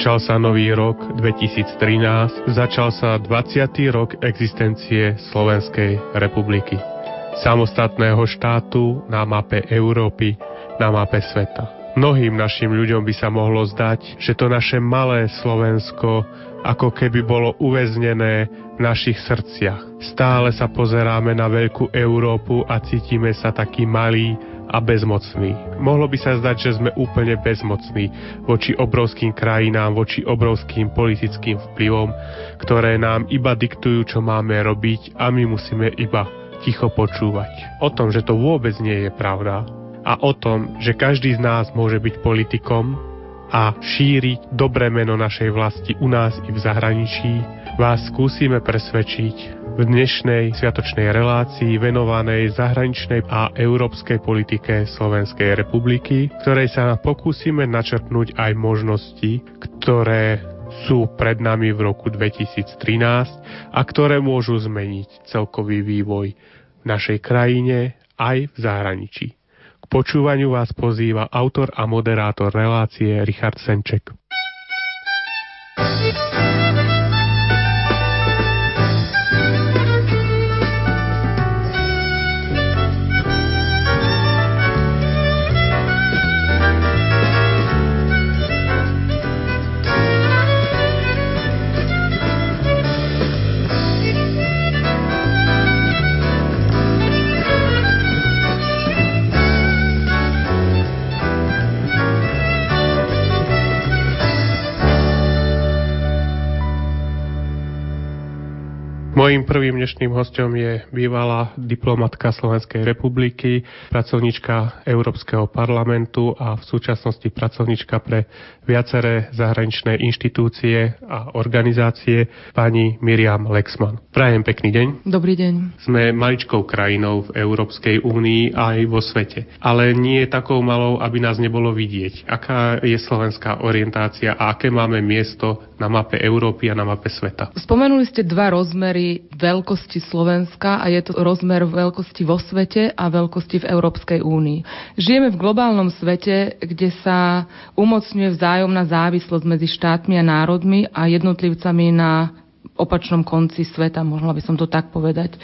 Začal sa nový rok 2013, začal sa 20. rok existencie Slovenskej republiky. Samostatného štátu na mape Európy, na mape sveta. Mnohým našim ľuďom by sa mohlo zdať, že to naše malé Slovensko ako keby bolo uväznené v našich srdciach. Stále sa pozeráme na veľkú Európu a cítime sa taký malý a bezmocní. Mohlo by sa zdať, že sme úplne bezmocní voči obrovským krajinám, voči obrovským politickým vplyvom, ktoré nám iba diktujú, čo máme robiť a my musíme iba ticho počúvať. O tom, že to vôbec nie je pravda a o tom, že každý z nás môže byť politikom a šíriť dobré meno našej vlasti u nás i v zahraničí, vás skúsime presvedčiť v dnešnej sviatočnej relácii venovanej zahraničnej a európskej politike Slovenskej republiky, ktorej sa pokúsime načrtnúť aj možnosti, ktoré sú pred nami v roku 2013 a ktoré môžu zmeniť celkový vývoj v našej krajine aj v zahraničí. K počúvaniu vás pozýva autor a moderátor relácie Richard Senček. Mojím prvým dnešným hostom je bývalá diplomatka Slovenskej republiky, pracovnička Európskeho parlamentu a v súčasnosti pracovnička pre viaceré zahraničné inštitúcie a organizácie pani Miriam Lexman. Prajem pekný deň. Dobrý deň. Sme maličkou krajinou v Európskej únii aj vo svete, ale nie je takou malou, aby nás nebolo vidieť. Aká je slovenská orientácia a aké máme miesto na mape Európy a na mape sveta? Spomenuli ste dva rozmery veľkosti Slovenska a je to rozmer veľkosti vo svete a veľkosti v Európskej únii. Žijeme v globálnom svete, kde sa umocňuje vzájomná závislosť medzi štátmi a národmi a jednotlivcami na opačnom konci sveta, možno by som to tak povedať.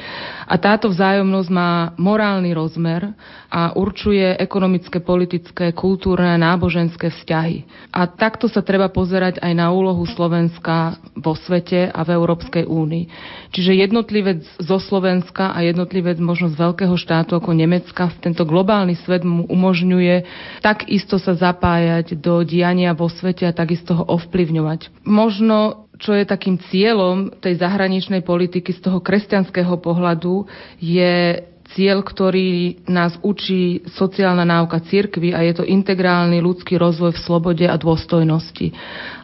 A táto vzájomnosť má morálny rozmer a určuje ekonomické, politické, kultúrne a náboženské vzťahy. A takto sa treba pozerať aj na úlohu Slovenska vo svete a v Európskej únii. Čiže jednotlivec zo Slovenska a jednotlivec možno z veľkého štátu ako Nemecka v tento globálny svet mu umožňuje takisto sa zapájať do diania vo svete a takisto ho ovplyvňovať. Možno čo je takým cieľom tej zahraničnej politiky z toho kresťanského pohľadu, je cieľ, ktorý nás učí sociálna náuka cirkvy a je to integrálny ľudský rozvoj v slobode a dôstojnosti.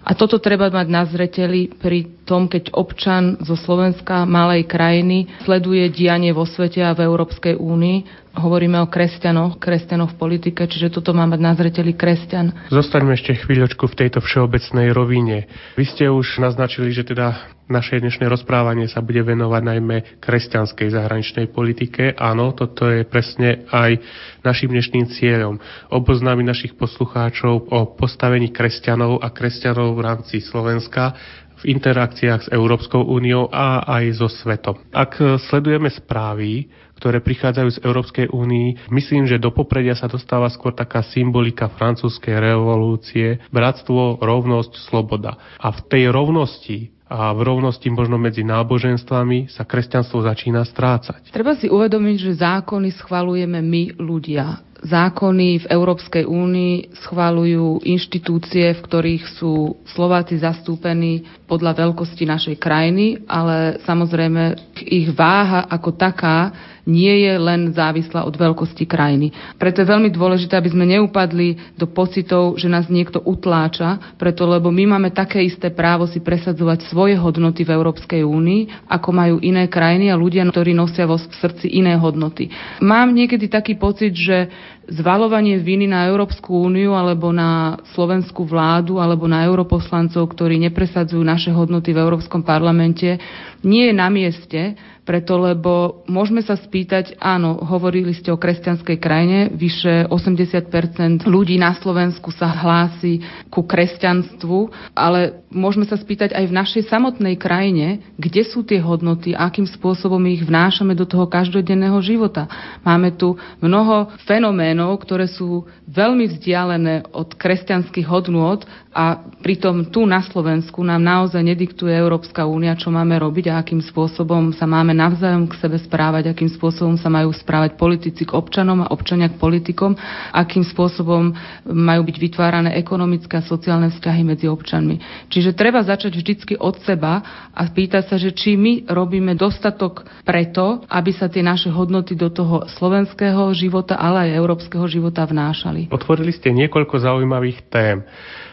A toto treba mať na zreteli pri tom, keď občan zo Slovenska, malej krajiny, sleduje dianie vo svete a v Európskej únii hovoríme o kresťanoch, kresťanoch v politike, čiže toto má mať na zreteli kresťan. Zostaňme ešte chvíľočku v tejto všeobecnej rovine. Vy ste už naznačili, že teda naše dnešné rozprávanie sa bude venovať najmä kresťanskej zahraničnej politike. Áno, toto je presne aj našim dnešným cieľom. Oboznámiť našich poslucháčov o postavení kresťanov a kresťanov v rámci Slovenska v interakciách s Európskou úniou a aj so svetom. Ak sledujeme správy, ktoré prichádzajú z Európskej únii, myslím, že do popredia sa dostáva skôr taká symbolika francúzskej revolúcie, bratstvo, rovnosť, sloboda. A v tej rovnosti a v rovnosti možno medzi náboženstvami sa kresťanstvo začína strácať. Treba si uvedomiť, že zákony schvalujeme my ľudia zákony v Európskej únii schvalujú inštitúcie, v ktorých sú Slováci zastúpení podľa veľkosti našej krajiny, ale samozrejme ich váha ako taká nie je len závislá od veľkosti krajiny. Preto je veľmi dôležité, aby sme neupadli do pocitov, že nás niekto utláča, preto lebo my máme také isté právo si presadzovať svoje hodnoty v Európskej únii, ako majú iné krajiny a ľudia, ktorí nosia vo srdci iné hodnoty. Mám niekedy taký pocit, že zvalovanie viny na Európsku úniu alebo na slovenskú vládu alebo na europoslancov, ktorí nepresadzujú naše hodnoty v Európskom parlamente, nie je na mieste, preto lebo môžeme sa spýtať, áno, hovorili ste o kresťanskej krajine, vyše 80% ľudí na Slovensku sa hlási ku kresťanstvu, ale môžeme sa spýtať aj v našej samotnej krajine, kde sú tie hodnoty, akým spôsobom ich vnášame do toho každodenného života. Máme tu mnoho fenoménov, ktoré sú veľmi vzdialené od kresťanských hodnôt a pritom tu na Slovensku nám naozaj nediktuje Európska únia, čo máme robiť a akým spôsobom sa máme navzájom k sebe správať, akým spôsobom sa majú správať politici k občanom a občania k politikom, akým spôsobom majú byť vytvárané ekonomické a sociálne vzťahy medzi občanmi. Čiže treba začať vždycky od seba a pýtať sa, že či my robíme dostatok preto, aby sa tie naše hodnoty do toho slovenského života, ale aj európskeho života vnášali. Otvorili ste niekoľko zaujímavých tém.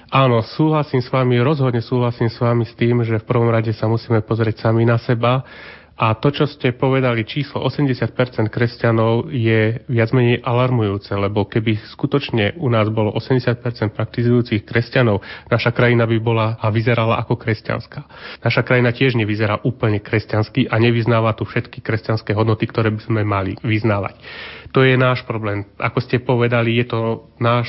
Áno, súhlasím s vami, rozhodne súhlasím s vami s tým, že v prvom rade sa musíme pozrieť sami na seba, a to, čo ste povedali, číslo 80% kresťanov je viac menej alarmujúce, lebo keby skutočne u nás bolo 80% praktizujúcich kresťanov, naša krajina by bola a vyzerala ako kresťanská. Naša krajina tiež nevyzerá úplne kresťansky a nevyznáva tu všetky kresťanské hodnoty, ktoré by sme mali vyznávať. To je náš problém. Ako ste povedali, je to náš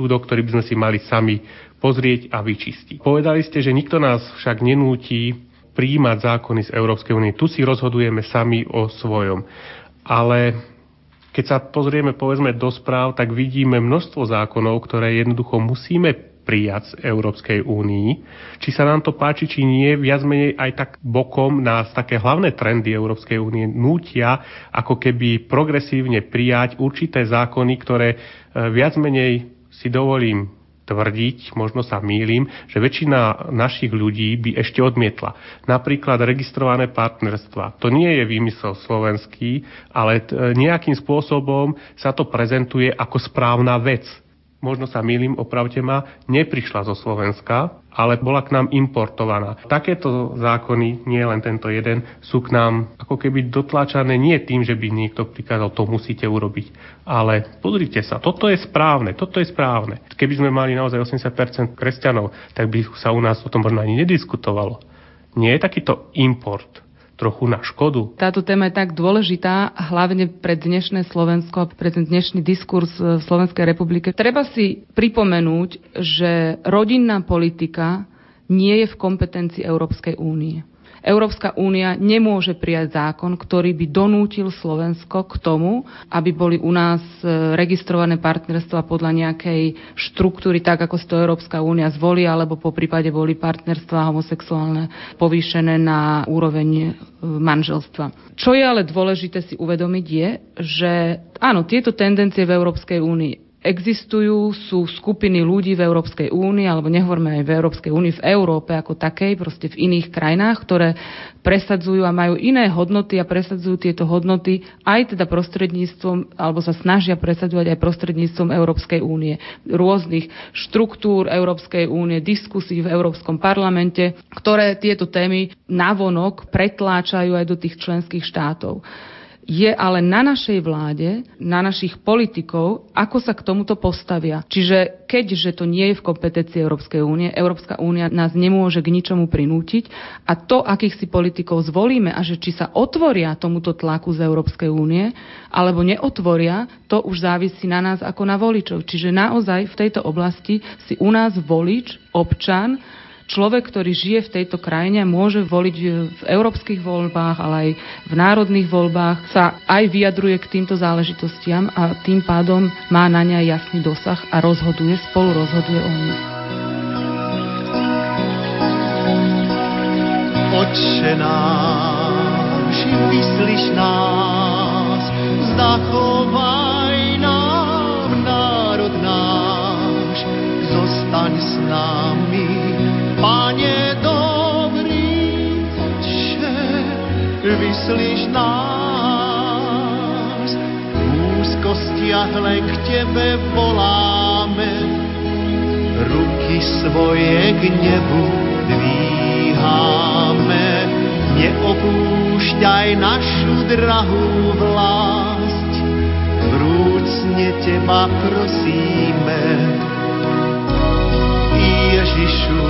súdok, ktorý by sme si mali sami pozrieť a vyčistiť. Povedali ste, že nikto nás však nenúti príjmať zákony z Európskej únie. Tu si rozhodujeme sami o svojom. Ale keď sa pozrieme povedzme do správ, tak vidíme množstvo zákonov, ktoré jednoducho musíme prijať z Európskej únii. Či sa nám to páči, či nie, viac menej aj tak bokom nás také hlavné trendy Európskej únie nútia ako keby progresívne prijať určité zákony, ktoré e, viac menej si dovolím tvrdiť, možno sa mýlim, že väčšina našich ľudí by ešte odmietla. Napríklad registrované partnerstva. To nie je výmysel slovenský, ale nejakým spôsobom sa to prezentuje ako správna vec možno sa milím, opravte ma, neprišla zo Slovenska, ale bola k nám importovaná. Takéto zákony, nie len tento jeden, sú k nám ako keby dotláčané nie tým, že by niekto prikázal, to musíte urobiť, ale pozrite sa, toto je správne, toto je správne. Keby sme mali naozaj 80% kresťanov, tak by sa u nás o tom možno ani nediskutovalo. Nie je takýto import trochu na škodu. Táto téma je tak dôležitá, hlavne pre dnešné Slovensko, pre ten dnešný diskurs v Slovenskej republike. Treba si pripomenúť, že rodinná politika nie je v kompetencii Európskej únie. Európska únia nemôže prijať zákon, ktorý by donútil Slovensko k tomu, aby boli u nás e, registrované partnerstva podľa nejakej štruktúry, tak ako si to Európska únia zvolí, alebo po prípade boli partnerstva homosexuálne povýšené na úroveň e, manželstva. Čo je ale dôležité si uvedomiť je, že áno, tieto tendencie v Európskej únii existujú, sú skupiny ľudí v Európskej únii, alebo nehovorme aj v Európskej únii, v Európe ako takej, proste v iných krajinách, ktoré presadzujú a majú iné hodnoty a presadzujú tieto hodnoty aj teda prostredníctvom, alebo sa snažia presadzovať aj prostredníctvom Európskej únie. Rôznych štruktúr Európskej únie, diskusí v Európskom parlamente, ktoré tieto témy navonok pretláčajú aj do tých členských štátov. Je ale na našej vláde, na našich politikov, ako sa k tomuto postavia. Čiže keďže to nie je v kompetencii Európskej únie, Európska únia nás nemôže k ničomu prinútiť a to, akých si politikov zvolíme a že či sa otvoria tomuto tlaku z Európskej únie alebo neotvoria, to už závisí na nás ako na voličov. Čiže naozaj v tejto oblasti si u nás volič, občan, človek, ktorý žije v tejto krajine, môže voliť v európskych voľbách, ale aj v národných voľbách, sa aj vyjadruje k týmto záležitostiam a tým pádom má na ne jasný dosah a rozhoduje, spolu rozhoduje o nich. Otče náš, vyslíš nás, zachovaj nám národ náš, zostaň s nami Pane dobrý, Otče, vyslíš nás. V úzkostiach len k Tebe voláme, ruky svoje k nebu dvíháme. Neopúšťaj našu drahú vlast, vrúť mocne Teba prosíme. Ježišu,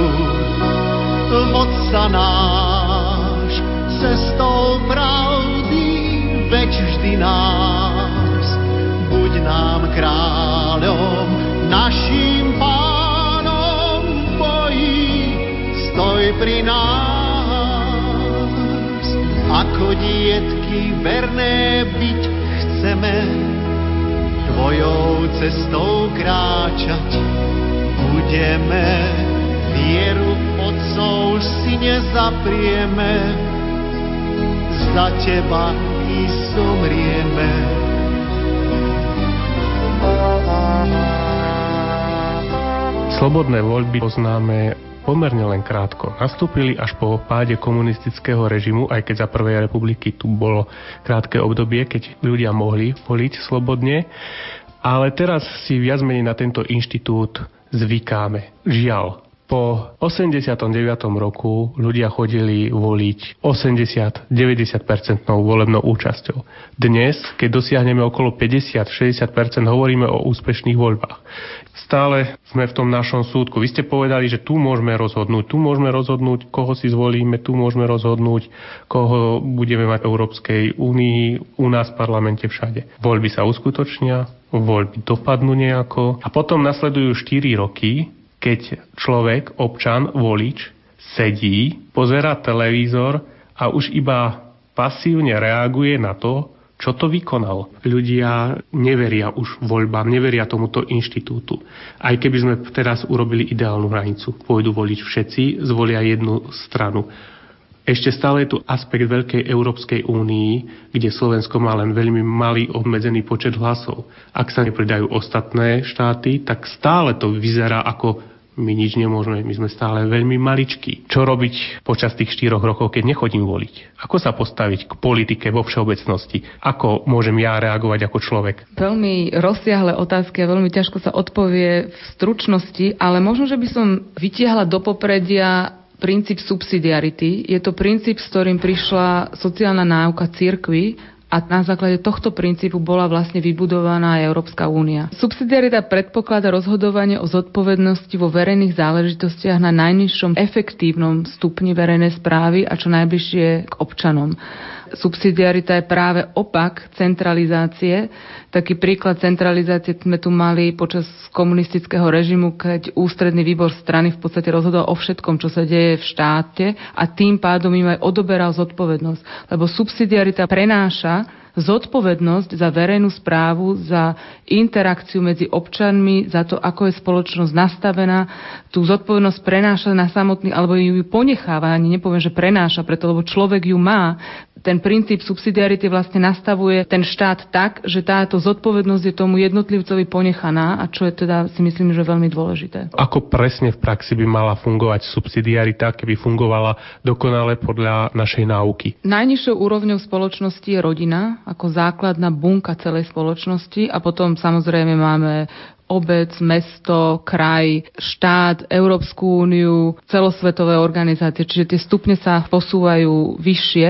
vod sa náš cestou pravdy, veď vždy nás. Buď nám kráľom, našim pánom v boji, stoj pri nás. Ako dietky verné byť chceme, Tvojou cestou kráčať budeme. Vieru Otcov si nezaprieme, za Teba i zomrieme. Slobodné voľby poznáme pomerne len krátko. Nastúpili až po páde komunistického režimu, aj keď za prvej republiky tu bolo krátke obdobie, keď ľudia mohli voliť slobodne. Ale teraz si viac menej na tento inštitút zvykáme. Žiaľ, po 89. roku ľudia chodili voliť 80-90% volebnou účasťou. Dnes, keď dosiahneme okolo 50-60%, hovoríme o úspešných voľbách. Stále sme v tom našom súdku. Vy ste povedali, že tu môžeme rozhodnúť, tu môžeme rozhodnúť, koho si zvolíme, tu môžeme rozhodnúť, koho budeme mať v Európskej únii, u nás v parlamente všade. Voľby sa uskutočnia, voľby dopadnú nejako a potom nasledujú 4 roky, keď človek, občan, volič, sedí, pozera televízor a už iba pasívne reaguje na to, čo to vykonal. Ľudia neveria už voľbám, neveria tomuto inštitútu. Aj keby sme teraz urobili ideálnu hranicu, pôjdu voliť všetci, zvolia jednu stranu. Ešte stále je tu aspekt Veľkej Európskej únii, kde Slovensko má len veľmi malý obmedzený počet hlasov. Ak sa nepridajú ostatné štáty, tak stále to vyzerá ako my nič nemôžeme, my sme stále veľmi maličkí. Čo robiť počas tých štyroch rokov, keď nechodím voliť? Ako sa postaviť k politike vo všeobecnosti? Ako môžem ja reagovať ako človek? Veľmi rozsiahle otázky a veľmi ťažko sa odpovie v stručnosti, ale možno, že by som vytiahla do popredia princíp subsidiarity. Je to princíp, s ktorým prišla sociálna náuka cirkvi a na základe tohto princípu bola vlastne vybudovaná Európska únia. Subsidiarita predpokladá rozhodovanie o zodpovednosti vo verejných záležitostiach na najnižšom efektívnom stupni verejnej správy a čo najbližšie k občanom subsidiarita je práve opak centralizácie. Taký príklad centralizácie sme tu mali počas komunistického režimu, keď ústredný výbor strany v podstate rozhodol o všetkom, čo sa deje v štáte a tým pádom im aj odoberal zodpovednosť. Lebo subsidiarita prenáša zodpovednosť za verejnú správu, za interakciu medzi občanmi, za to, ako je spoločnosť nastavená. Tú zodpovednosť prenáša na samotný, alebo ju ponecháva, ani nepoviem, že prenáša, preto lebo človek ju má ten princíp subsidiarity vlastne nastavuje ten štát tak, že táto zodpovednosť je tomu jednotlivcovi ponechaná a čo je teda si myslím, že veľmi dôležité. Ako presne v praxi by mala fungovať subsidiarita, keby fungovala dokonale podľa našej náuky? Najnižšou úrovňou spoločnosti je rodina ako základná bunka celej spoločnosti a potom samozrejme máme obec, mesto, kraj, štát, Európsku úniu, celosvetové organizácie, čiže tie stupne sa posúvajú vyššie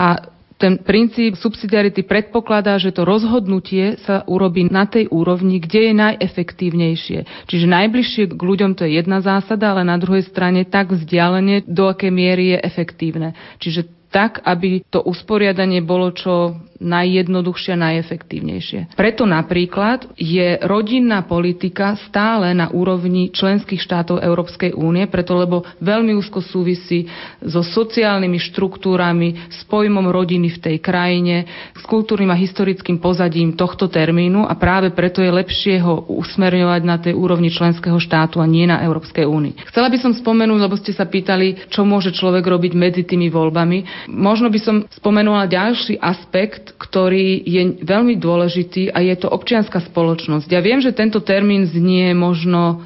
a ten princíp subsidiarity predpokladá, že to rozhodnutie sa urobí na tej úrovni, kde je najefektívnejšie. Čiže najbližšie k ľuďom to je jedna zásada, ale na druhej strane tak vzdialenie, do akej miery je efektívne. Čiže tak, aby to usporiadanie bolo čo najjednoduchšie a najefektívnejšie. Preto napríklad je rodinná politika stále na úrovni členských štátov Európskej únie, preto lebo veľmi úzko súvisí so sociálnymi štruktúrami, s pojmom rodiny v tej krajine, s kultúrnym a historickým pozadím tohto termínu a práve preto je lepšie ho usmerňovať na tej úrovni členského štátu a nie na Európskej únii. Chcela by som spomenúť, lebo ste sa pýtali, čo môže človek robiť medzi tými voľbami. Možno by som spomenula ďalší aspekt, ktorý je veľmi dôležitý a je to občianská spoločnosť. Ja viem, že tento termín znie možno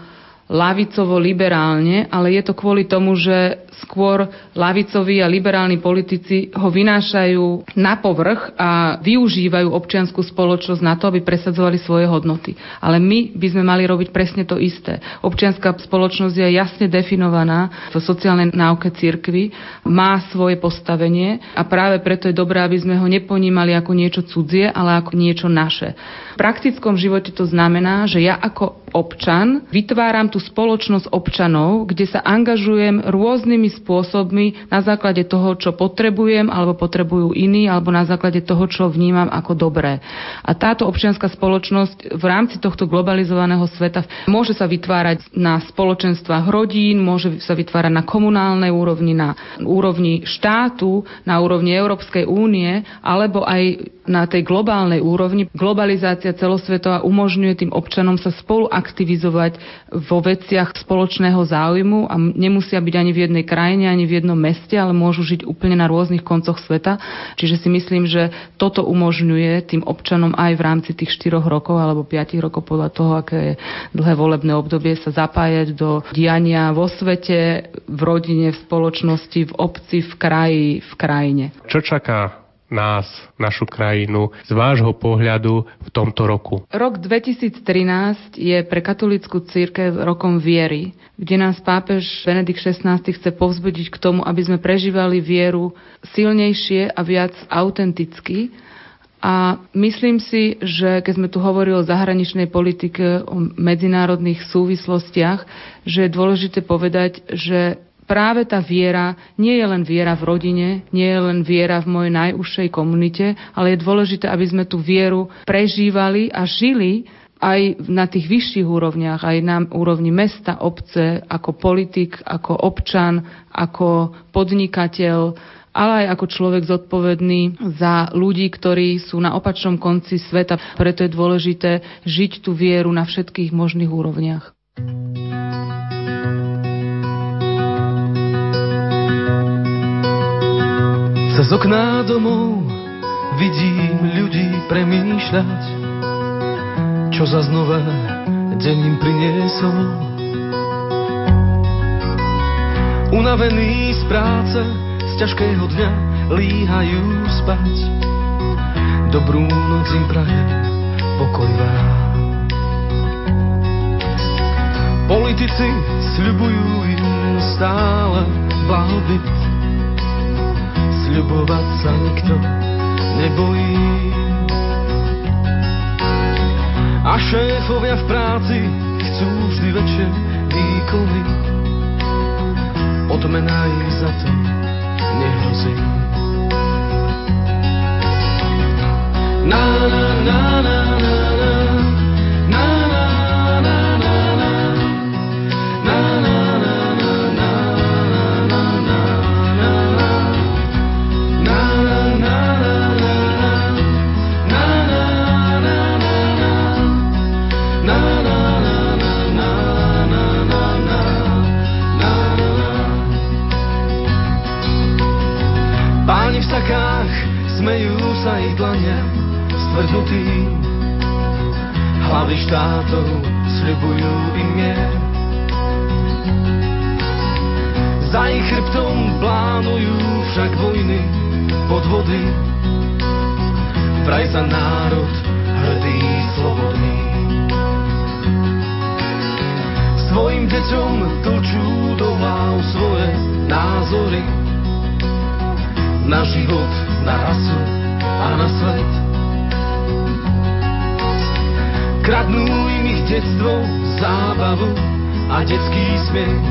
lavicovo-liberálne, ale je to kvôli tomu, že skôr lavicoví a liberálni politici ho vynášajú na povrch a využívajú občianskú spoločnosť na to, aby presadzovali svoje hodnoty. Ale my by sme mali robiť presne to isté. Občianská spoločnosť je jasne definovaná v sociálnej náuke cirkvi, má svoje postavenie a práve preto je dobré, aby sme ho neponímali ako niečo cudzie, ale ako niečo naše. V praktickom živote to znamená, že ja ako občan vytváram tú spoločnosť občanov, kde sa angažujem rôznymi spôsobmi na základe toho, čo potrebujem alebo potrebujú iní, alebo na základe toho, čo vnímam ako dobré. A táto občianská spoločnosť v rámci tohto globalizovaného sveta môže sa vytvárať na spoločenstvách rodín, môže sa vytvárať na komunálnej úrovni, na úrovni štátu, na úrovni Európskej únie, alebo aj na tej globálnej úrovni. Globalizácia celosvetová umožňuje tým občanom sa spolu aktivizovať vo veciach spoločného záujmu a nemusia byť ani v jednej krajine, ani v jednom meste, ale môžu žiť úplne na rôznych koncoch sveta. Čiže si myslím, že toto umožňuje tým občanom aj v rámci tých 4 rokov alebo 5 rokov podľa toho, aké je dlhé volebné obdobie, sa zapájať do diania vo svete, v rodine, v spoločnosti, v obci, v kraji, v krajine. Čo čaká nás, našu krajinu z vášho pohľadu v tomto roku? Rok 2013 je pre katolickú církev rokom viery, kde nás pápež Benedikt XVI chce povzbudiť k tomu, aby sme prežívali vieru silnejšie a viac autenticky. A myslím si, že keď sme tu hovorili o zahraničnej politike, o medzinárodných súvislostiach, že je dôležité povedať, že práve tá viera nie je len viera v rodine, nie je len viera v mojej najúžšej komunite, ale je dôležité, aby sme tú vieru prežívali a žili aj na tých vyšších úrovniach, aj na úrovni mesta, obce, ako politik, ako občan, ako podnikateľ, ale aj ako človek zodpovedný za ľudí, ktorí sú na opačnom konci sveta. Preto je dôležité žiť tú vieru na všetkých možných úrovniach. Cez okná domov vidím ľudí premýšľať, čo za znova deň im priniesol. Unavený z práce, z ťažkého dňa líhajú spať. Dobrú noc im praje pokoj vám. Politici sľubujú im stále blahobyt sľubovať sa nikto nebojí. A šéfovia v práci chcú vždy väčšie výkony. Odmena ich za to nehrozí. Na, na, na, na, na. Smejú sa ich dlania stvrdnutí. Hlavy štátov sľubujú im mier. Za ich chrbtom plánujú však vojny, podvody. Vraj sa národ hrdý, slobodný. Svojim deťom tlčú do hlav svoje názory na život na rasu a na svet. Kradnú im ich detstvo, zábavu a detský smiech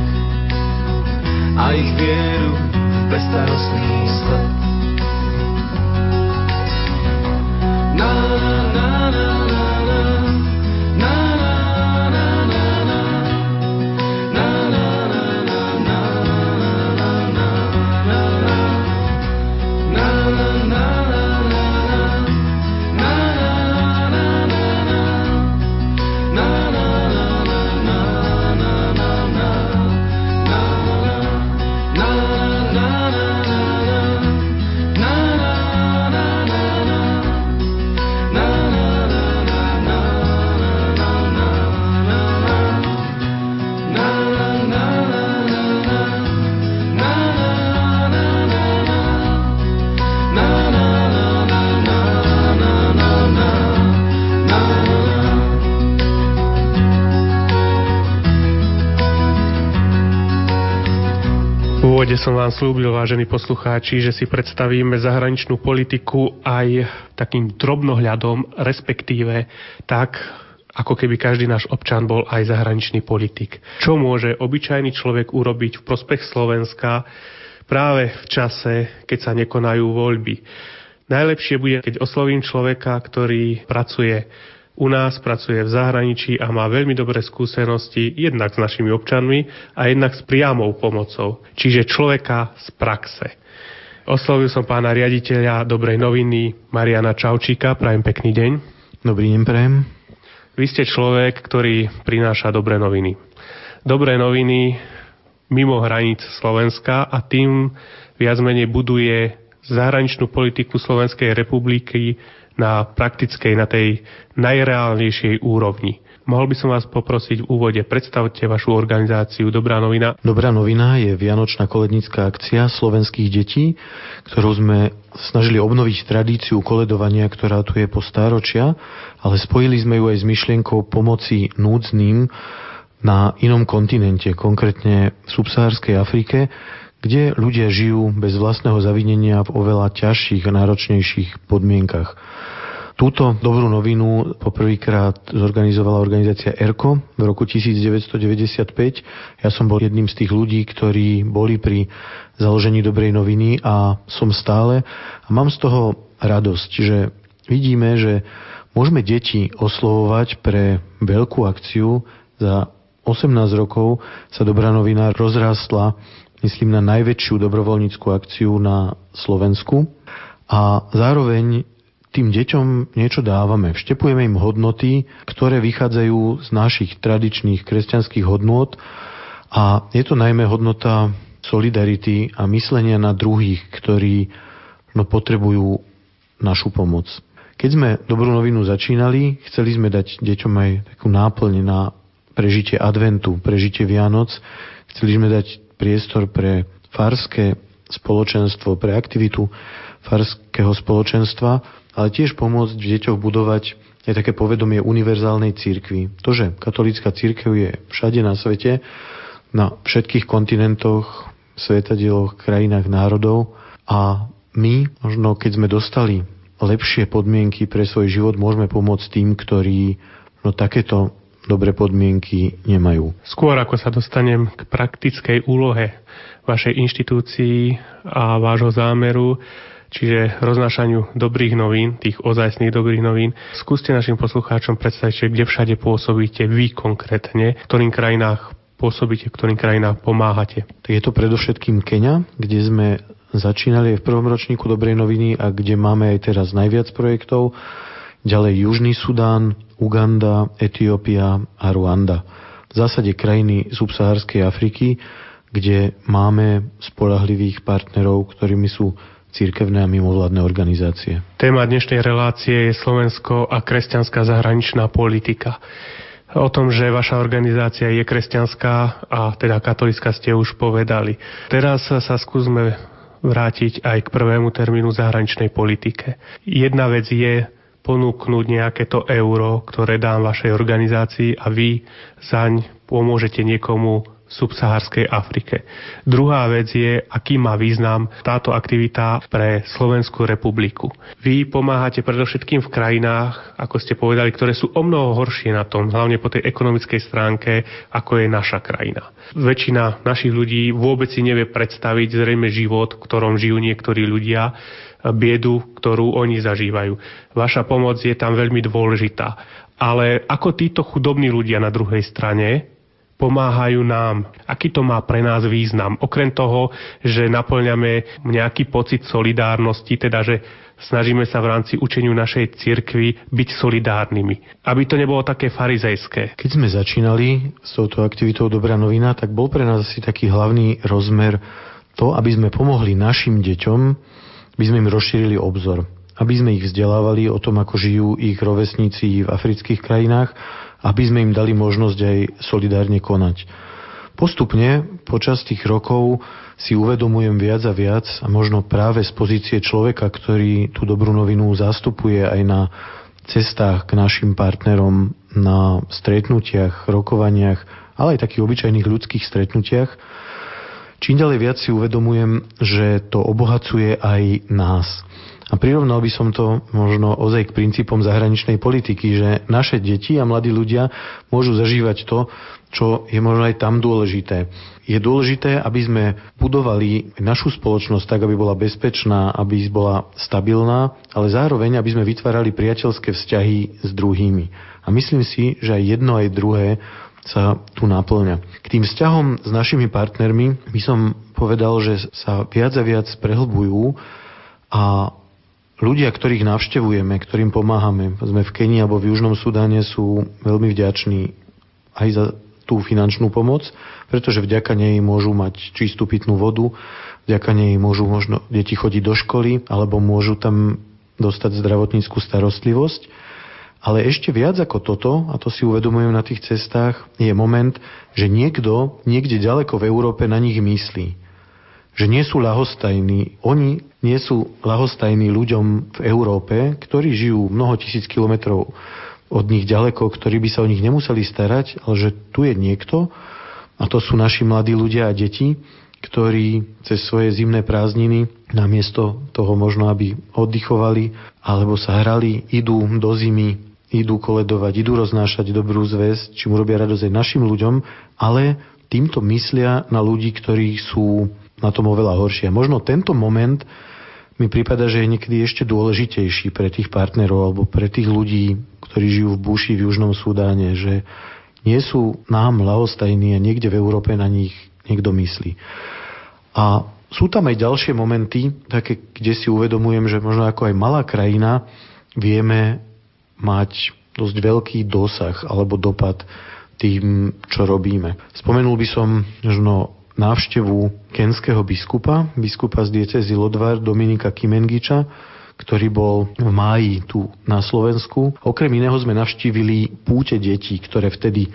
a ich vieru v bestarostný svet. Úvode som vám slúbil, vážení poslucháči, že si predstavíme zahraničnú politiku aj takým drobnohľadom, respektíve tak, ako keby každý náš občan bol aj zahraničný politik. Čo môže obyčajný človek urobiť v prospech Slovenska práve v čase, keď sa nekonajú voľby. Najlepšie bude, keď oslovím človeka, ktorý pracuje u nás, pracuje v zahraničí a má veľmi dobré skúsenosti jednak s našimi občanmi a jednak s priamou pomocou, čiže človeka z praxe. Oslovil som pána riaditeľa Dobrej noviny Mariana Čaučíka. Prajem pekný deň. Dobrý deň, prajem. Vy ste človek, ktorý prináša dobré noviny. Dobré noviny mimo hraníc Slovenska a tým viac menej buduje zahraničnú politiku Slovenskej republiky na praktickej, na tej najreálnejšej úrovni. Mohol by som vás poprosiť v úvode, predstavte vašu organizáciu Dobrá novina. Dobrá novina je vianočná kolednická akcia slovenských detí, ktorú sme snažili obnoviť tradíciu koledovania, ktorá tu je po stáročia, ale spojili sme ju aj s myšlienkou pomoci núdznym na inom kontinente, konkrétne v subsahárskej Afrike, kde ľudia žijú bez vlastného zavinenia v oveľa ťažších a náročnejších podmienkach. Túto dobrú novinu poprvýkrát zorganizovala organizácia ERKO v roku 1995. Ja som bol jedným z tých ľudí, ktorí boli pri založení dobrej noviny a som stále. A mám z toho radosť, že vidíme, že môžeme deti oslovovať pre veľkú akciu. Za 18 rokov sa dobrá novina rozrastla, myslím, na najväčšiu dobrovoľníckú akciu na Slovensku. A zároveň tým deťom niečo dávame. Vštepujeme im hodnoty, ktoré vychádzajú z našich tradičných kresťanských hodnôt a je to najmä hodnota solidarity a myslenia na druhých, ktorí no, potrebujú našu pomoc. Keď sme dobrú novinu začínali, chceli sme dať deťom aj takú náplň na prežitie adventu, prežitie Vianoc. Chceli sme dať priestor pre farské spoločenstvo, pre aktivitu farského spoločenstva ale tiež pomôcť v deťoch budovať aj také povedomie univerzálnej církvy. To, že katolícka církev je všade na svete, na všetkých kontinentoch, svetadieloch, krajinách, národov a my, možno keď sme dostali lepšie podmienky pre svoj život, môžeme pomôcť tým, ktorí no, takéto dobré podmienky nemajú. Skôr ako sa dostanem k praktickej úlohe vašej inštitúcii a vášho zámeru, čiže roznášaniu dobrých novín, tých ozajstných dobrých novín. Skúste našim poslucháčom predstaviť, kde všade pôsobíte vy konkrétne, v ktorým krajinách pôsobíte, v ktorým krajinách pomáhate. Je to predovšetkým Kenia, kde sme začínali v prvom ročníku Dobrej noviny a kde máme aj teraz najviac projektov. Ďalej Južný Sudán, Uganda, Etiópia a Ruanda. V zásade krajiny subsahárskej Afriky, kde máme spolahlivých partnerov, ktorými sú církevné a mimovládne organizácie. Téma dnešnej relácie je Slovensko a kresťanská zahraničná politika. O tom, že vaša organizácia je kresťanská a teda katolická ste už povedali. Teraz sa skúsme vrátiť aj k prvému termínu zahraničnej politike. Jedna vec je ponúknuť nejaké to euro, ktoré dám vašej organizácii a vy zaň pomôžete niekomu subsahárskej Afrike. Druhá vec je, aký má význam táto aktivita pre Slovenskú republiku. Vy pomáhate predovšetkým v krajinách, ako ste povedali, ktoré sú o mnoho horšie na tom, hlavne po tej ekonomickej stránke, ako je naša krajina. Väčšina našich ľudí vôbec si nevie predstaviť zrejme život, v ktorom žijú niektorí ľudia, biedu, ktorú oni zažívajú. Vaša pomoc je tam veľmi dôležitá. Ale ako títo chudobní ľudia na druhej strane pomáhajú nám. Aký to má pre nás význam? Okrem toho, že naplňame nejaký pocit solidárnosti, teda že snažíme sa v rámci učeniu našej cirkvi byť solidárnymi. Aby to nebolo také farizejské. Keď sme začínali s touto aktivitou Dobrá novina, tak bol pre nás asi taký hlavný rozmer to, aby sme pomohli našim deťom, by sme im rozšírili obzor. Aby sme ich vzdelávali o tom, ako žijú ich rovesníci v afrických krajinách aby sme im dali možnosť aj solidárne konať. Postupne počas tých rokov si uvedomujem viac a viac a možno práve z pozície človeka, ktorý tú dobrú novinu zastupuje aj na cestách k našim partnerom, na stretnutiach, rokovaniach, ale aj takých obyčajných ľudských stretnutiach, čím ďalej viac si uvedomujem, že to obohacuje aj nás. A prirovnal by som to možno ozaj k princípom zahraničnej politiky, že naše deti a mladí ľudia môžu zažívať to, čo je možno aj tam dôležité. Je dôležité, aby sme budovali našu spoločnosť tak, aby bola bezpečná, aby bola stabilná, ale zároveň, aby sme vytvárali priateľské vzťahy s druhými. A myslím si, že aj jedno, aj druhé sa tu naplňa. K tým vzťahom s našimi partnermi by som povedal, že sa viac a viac prehlbujú a ľudia, ktorých navštevujeme, ktorým pomáhame, sme v Kenii alebo v Južnom Sudáne, sú veľmi vďační aj za tú finančnú pomoc, pretože vďaka nej môžu mať čistú pitnú vodu, vďaka nej môžu možno deti chodiť do školy alebo môžu tam dostať zdravotníckú starostlivosť. Ale ešte viac ako toto, a to si uvedomujem na tých cestách, je moment, že niekto niekde ďaleko v Európe na nich myslí že nie sú lahostajní. Oni nie sú lahostajní ľuďom v Európe, ktorí žijú mnoho tisíc kilometrov od nich ďaleko, ktorí by sa o nich nemuseli starať, ale že tu je niekto, a to sú naši mladí ľudia a deti, ktorí cez svoje zimné prázdniny namiesto toho možno, aby oddychovali alebo sa hrali, idú do zimy, idú koledovať, idú roznášať dobrú zväz, čím robia radosť aj našim ľuďom, ale týmto myslia na ľudí, ktorí sú na tom oveľa horšie. Možno tento moment mi prípada, že je niekedy ešte dôležitejší pre tých partnerov alebo pre tých ľudí, ktorí žijú v buši v Južnom Sudáne, že nie sú nám lahostajní a niekde v Európe na nich niekto myslí. A sú tam aj ďalšie momenty, také, kde si uvedomujem, že možno ako aj malá krajina vieme mať dosť veľký dosah alebo dopad tým, čo robíme. Spomenul by som možno návštevu kenského biskupa, biskupa z diecezy Lodvar Dominika Kimengiča, ktorý bol v máji tu na Slovensku. Okrem iného sme navštívili púte detí, ktoré vtedy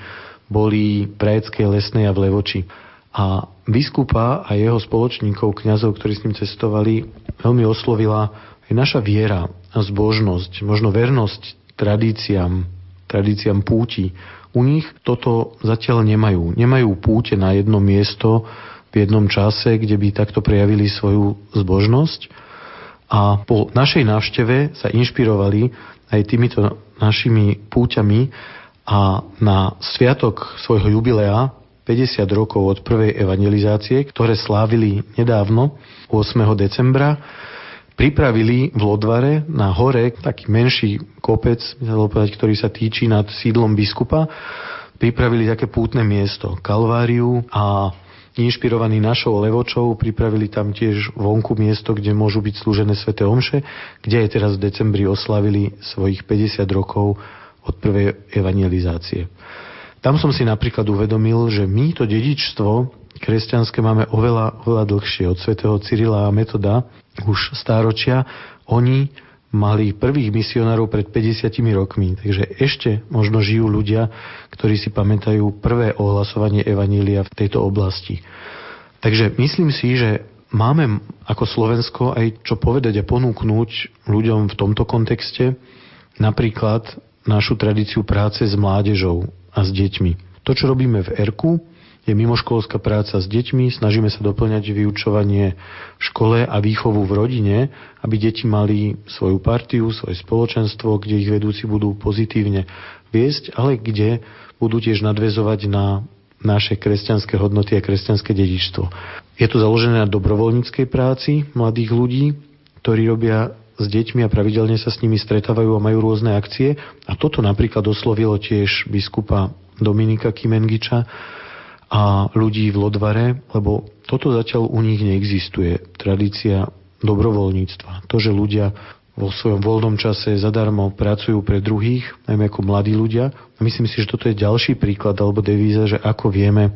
boli v Prajeckej lesnej a v Levoči. A biskupa a jeho spoločníkov, kňazov, ktorí s ním cestovali, veľmi oslovila aj naša viera a zbožnosť, možno vernosť tradíciám, tradíciám púti, u nich toto zatiaľ nemajú. Nemajú púte na jedno miesto v jednom čase, kde by takto prejavili svoju zbožnosť. A po našej návšteve sa inšpirovali aj týmito našimi púťami a na sviatok svojho jubilea 50 rokov od prvej evangelizácie, ktoré slávili nedávno, 8. decembra, pripravili v Lodvare na hore taký menší kopec, povedať, ktorý sa týči nad sídlom biskupa, pripravili také pútne miesto, Kalváriu a inšpirovaní našou levočou pripravili tam tiež vonku miesto, kde môžu byť slúžené sväté omše, kde aj teraz v decembri oslavili svojich 50 rokov od prvej evangelizácie. Tam som si napríklad uvedomil, že my to dedičstvo kresťanské máme oveľa, oveľa dlhšie. Od svätého Cyrila a Metoda už stáročia, oni mali prvých misionárov pred 50 rokmi. Takže ešte možno žijú ľudia, ktorí si pamätajú prvé ohlasovanie Evanília v tejto oblasti. Takže myslím si, že máme ako Slovensko aj čo povedať a ponúknuť ľuďom v tomto kontexte, napríklad našu tradíciu práce s mládežou a s deťmi. To, čo robíme v ERKU, je mimoškolská práca s deťmi, snažíme sa doplňať vyučovanie v škole a výchovu v rodine, aby deti mali svoju partiu, svoje spoločenstvo, kde ich vedúci budú pozitívne viesť, ale kde budú tiež nadvezovať na naše kresťanské hodnoty a kresťanské dedičstvo. Je to založené na dobrovoľníckej práci mladých ľudí, ktorí robia s deťmi a pravidelne sa s nimi stretávajú a majú rôzne akcie. A toto napríklad oslovilo tiež biskupa Dominika Kimengiča, a ľudí v Lodvare, lebo toto zatiaľ u nich neexistuje. Tradícia dobrovoľníctva. To, že ľudia vo svojom voľnom čase zadarmo pracujú pre druhých, najmä ako mladí ľudia. A myslím si, že toto je ďalší príklad alebo devíza, že ako vieme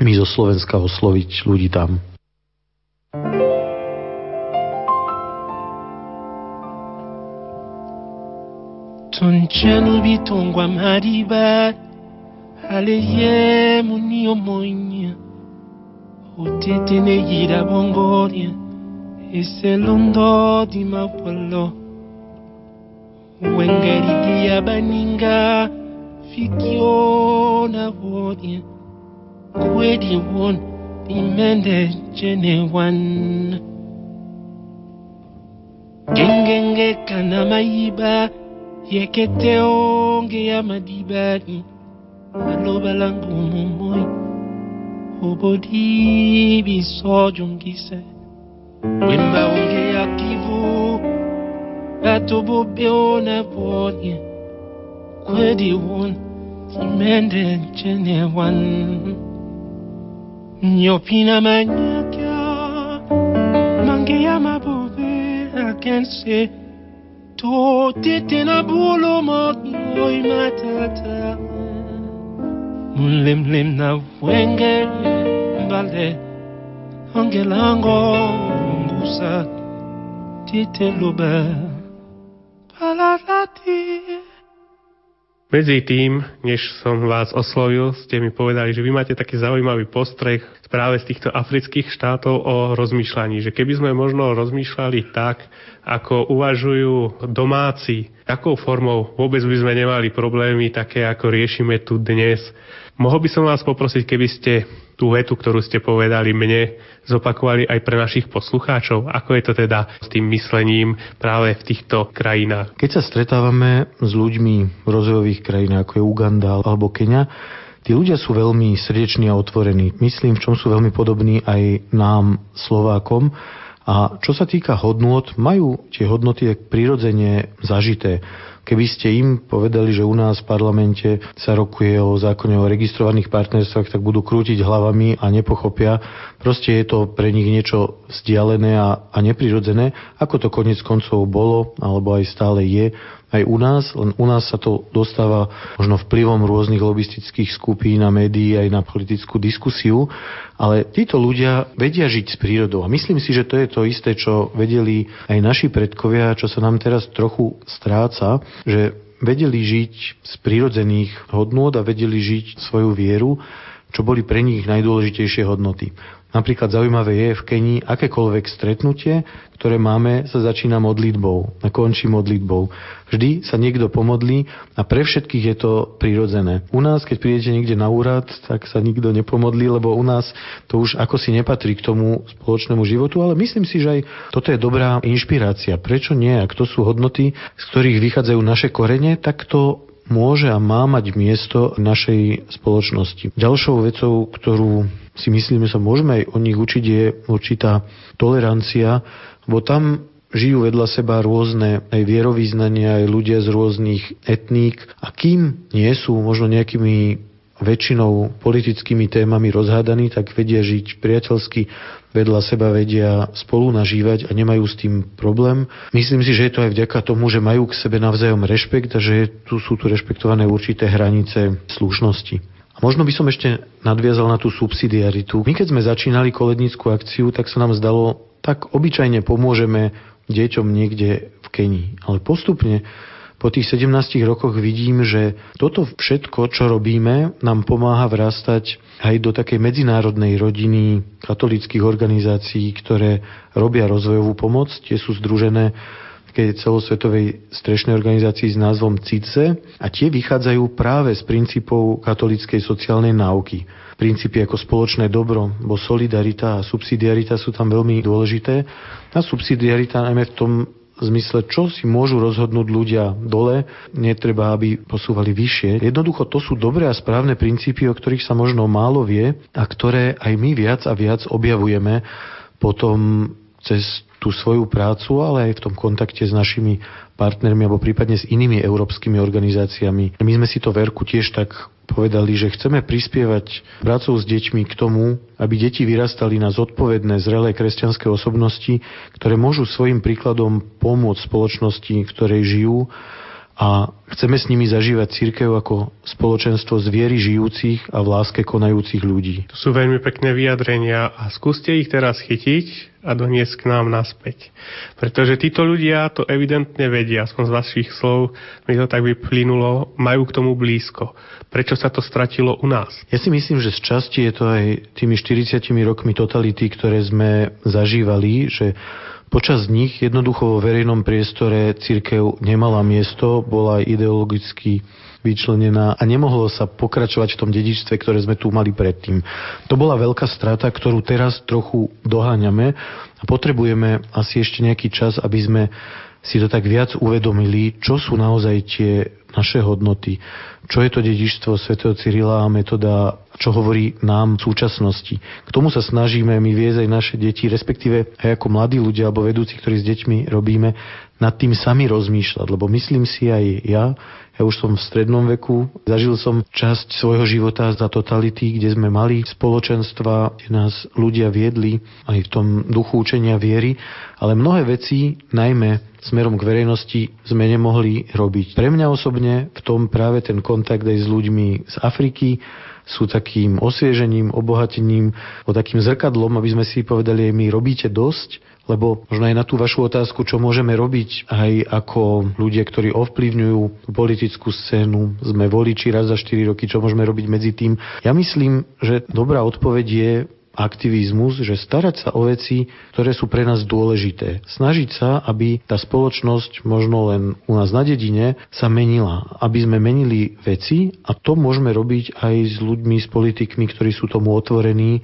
my zo Slovenska osloviť ľudí tam. Bitungwa mariba aleye munio moinya utetene yira bongoria eselondo di mapolo. Wengeri dia baninga fikiona vodia kwedi won imende jene wan. Gengenge kana maiba yekete onge ya madibani aloba langu momoi obodi biso jongise wemba onge ya kivu bato bobeona bonye kwedi won imende jene wan Nyopina manyaka Mange ya mabobe akense To tete na bulo moki matata mlimlimna wenge mbale ongelango mbusa tite luber Palarati Medzi tým, než som vás oslovil, ste mi povedali, že vy máte taký zaujímavý postreh práve z týchto afrických štátov o rozmýšľaní, že keby sme možno rozmýšľali tak, ako uvažujú domáci, akou formou vôbec by sme nemali problémy také, ako riešime tu dnes. Mohol by som vás poprosiť, keby ste tú vetu, ktorú ste povedali mne, zopakovali aj pre našich poslucháčov? Ako je to teda s tým myslením práve v týchto krajinách? Keď sa stretávame s ľuďmi v rozvojových krajinách, ako je Uganda alebo Kenia, Tí ľudia sú veľmi srdeční a otvorení. Myslím, v čom sú veľmi podobní aj nám, Slovákom. A čo sa týka hodnôt, majú tie hodnoty prirodzene zažité. Keby ste im povedali, že u nás v parlamente sa rokuje o zákone o registrovaných partnerstvách, tak budú krútiť hlavami a nepochopia. Proste je to pre nich niečo vzdialené a, a neprirodzené, ako to konec koncov bolo, alebo aj stále je aj u nás, len u nás sa to dostáva možno vplyvom rôznych lobistických skupín a médií aj na politickú diskusiu, ale títo ľudia vedia žiť s prírodou. A myslím si, že to je to isté, čo vedeli aj naši predkovia, čo sa nám teraz trochu stráca, že vedeli žiť z prírodzených hodnôt a vedeli žiť svoju vieru, čo boli pre nich najdôležitejšie hodnoty. Napríklad zaujímavé je v Kenii akékoľvek stretnutie, ktoré máme, sa začína modlitbou a končí modlitbou. Vždy sa niekto pomodlí a pre všetkých je to prirodzené. U nás, keď prídete niekde na úrad, tak sa nikto nepomodlí, lebo u nás to už ako si nepatrí k tomu spoločnému životu, ale myslím si, že aj toto je dobrá inšpirácia. Prečo nie? Ak to sú hodnoty, z ktorých vychádzajú naše korene, tak to môže a má mať miesto v našej spoločnosti. Ďalšou vecou, ktorú si myslíme, sa môžeme aj o nich učiť, je určitá tolerancia, bo tam žijú vedľa seba rôzne aj vierovýznania, aj ľudia z rôznych etník a kým nie sú možno nejakými väčšinou politickými témami rozhádaní, tak vedia žiť priateľsky, vedľa seba vedia spolu nažívať a nemajú s tým problém. Myslím si, že je to aj vďaka tomu, že majú k sebe navzájom rešpekt a že tu sú tu rešpektované určité hranice slušnosti. Možno by som ešte nadviazal na tú subsidiaritu. My keď sme začínali kolednickú akciu, tak sa nám zdalo, tak obyčajne pomôžeme deťom niekde v Kenii. Ale postupne po tých 17 rokoch vidím, že toto všetko, čo robíme, nám pomáha vrastať aj do takej medzinárodnej rodiny katolických organizácií, ktoré robia rozvojovú pomoc. Tie sú združené v celosvetovej strešnej organizácii s názvom CICE a tie vychádzajú práve z princípov katolíckej sociálnej náuky. Princípy ako spoločné dobro, bo solidarita a subsidiarita sú tam veľmi dôležité. A subsidiarita najmä v tom zmysle, čo si môžu rozhodnúť ľudia dole, netreba, aby posúvali vyššie. Jednoducho to sú dobré a správne princípy, o ktorých sa možno málo vie a ktoré aj my viac a viac objavujeme potom cez tú svoju prácu, ale aj v tom kontakte s našimi partnermi alebo prípadne s inými európskymi organizáciami. My sme si to verku tiež tak povedali, že chceme prispievať prácou s deťmi k tomu, aby deti vyrastali na zodpovedné, zrelé kresťanské osobnosti, ktoré môžu svojim príkladom pomôcť spoločnosti, v ktorej žijú a chceme s nimi zažívať církev ako spoločenstvo z viery žijúcich a v láske konajúcich ľudí. To sú veľmi pekné vyjadrenia a skúste ich teraz chytiť a doniesť k nám naspäť. Pretože títo ľudia to evidentne vedia, aspoň z vašich slov mi to tak vyplynulo, majú k tomu blízko. Prečo sa to stratilo u nás? Ja si myslím, že z časti je to aj tými 40 rokmi totality, ktoré sme zažívali, že Počas nich jednoducho vo verejnom priestore církev nemala miesto, bola ideologicky vyčlenená a nemohlo sa pokračovať v tom dedičstve, ktoré sme tu mali predtým. To bola veľká strata, ktorú teraz trochu doháňame a potrebujeme asi ešte nejaký čas, aby sme si to tak viac uvedomili, čo sú naozaj tie naše hodnoty, čo je to dedičstvo svätého Cyrila a metoda, čo hovorí nám v súčasnosti. K tomu sa snažíme my viesť aj naše deti, respektíve aj ako mladí ľudia alebo vedúci, ktorí s deťmi robíme, nad tým sami rozmýšľať, lebo myslím si aj ja, ja už som v strednom veku, zažil som časť svojho života za totality, kde sme mali spoločenstva, kde nás ľudia viedli aj v tom duchu učenia viery, ale mnohé veci, najmä smerom k verejnosti, sme nemohli robiť. Pre mňa osobne v tom práve ten kontakt aj s ľuďmi z Afriky, sú takým osviežením, obohatením, o takým zrkadlom, aby sme si povedali, aj my robíte dosť, lebo možno aj na tú vašu otázku, čo môžeme robiť aj ako ľudia, ktorí ovplyvňujú politickú scénu, sme voliči raz za 4 roky, čo môžeme robiť medzi tým. Ja myslím, že dobrá odpoveď je aktivizmus, že starať sa o veci, ktoré sú pre nás dôležité. Snažiť sa, aby tá spoločnosť možno len u nás na dedine sa menila. Aby sme menili veci a to môžeme robiť aj s ľuďmi, s politikmi, ktorí sú tomu otvorení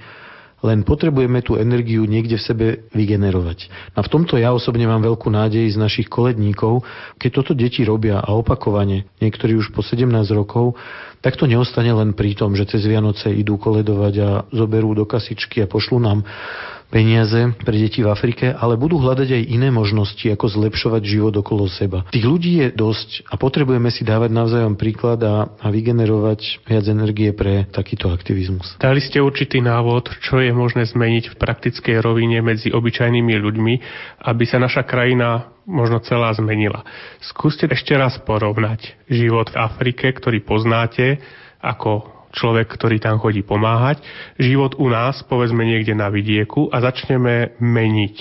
len potrebujeme tú energiu niekde v sebe vygenerovať. A v tomto ja osobne mám veľkú nádej z našich koledníkov, keď toto deti robia a opakovane, niektorí už po 17 rokov, tak to neostane len pri tom, že cez Vianoce idú koledovať a zoberú do kasičky a pošlú nám peniaze pre deti v Afrike, ale budú hľadať aj iné možnosti, ako zlepšovať život okolo seba. Tých ľudí je dosť a potrebujeme si dávať navzájom príklad a, a vygenerovať viac energie pre takýto aktivizmus. Dali ste určitý návod, čo je možné zmeniť v praktickej rovine medzi obyčajnými ľuďmi, aby sa naša krajina možno celá zmenila. Skúste ešte raz porovnať život v Afrike, ktorý poznáte, ako človek, ktorý tam chodí pomáhať, život u nás, povedzme niekde na vidieku a začneme meniť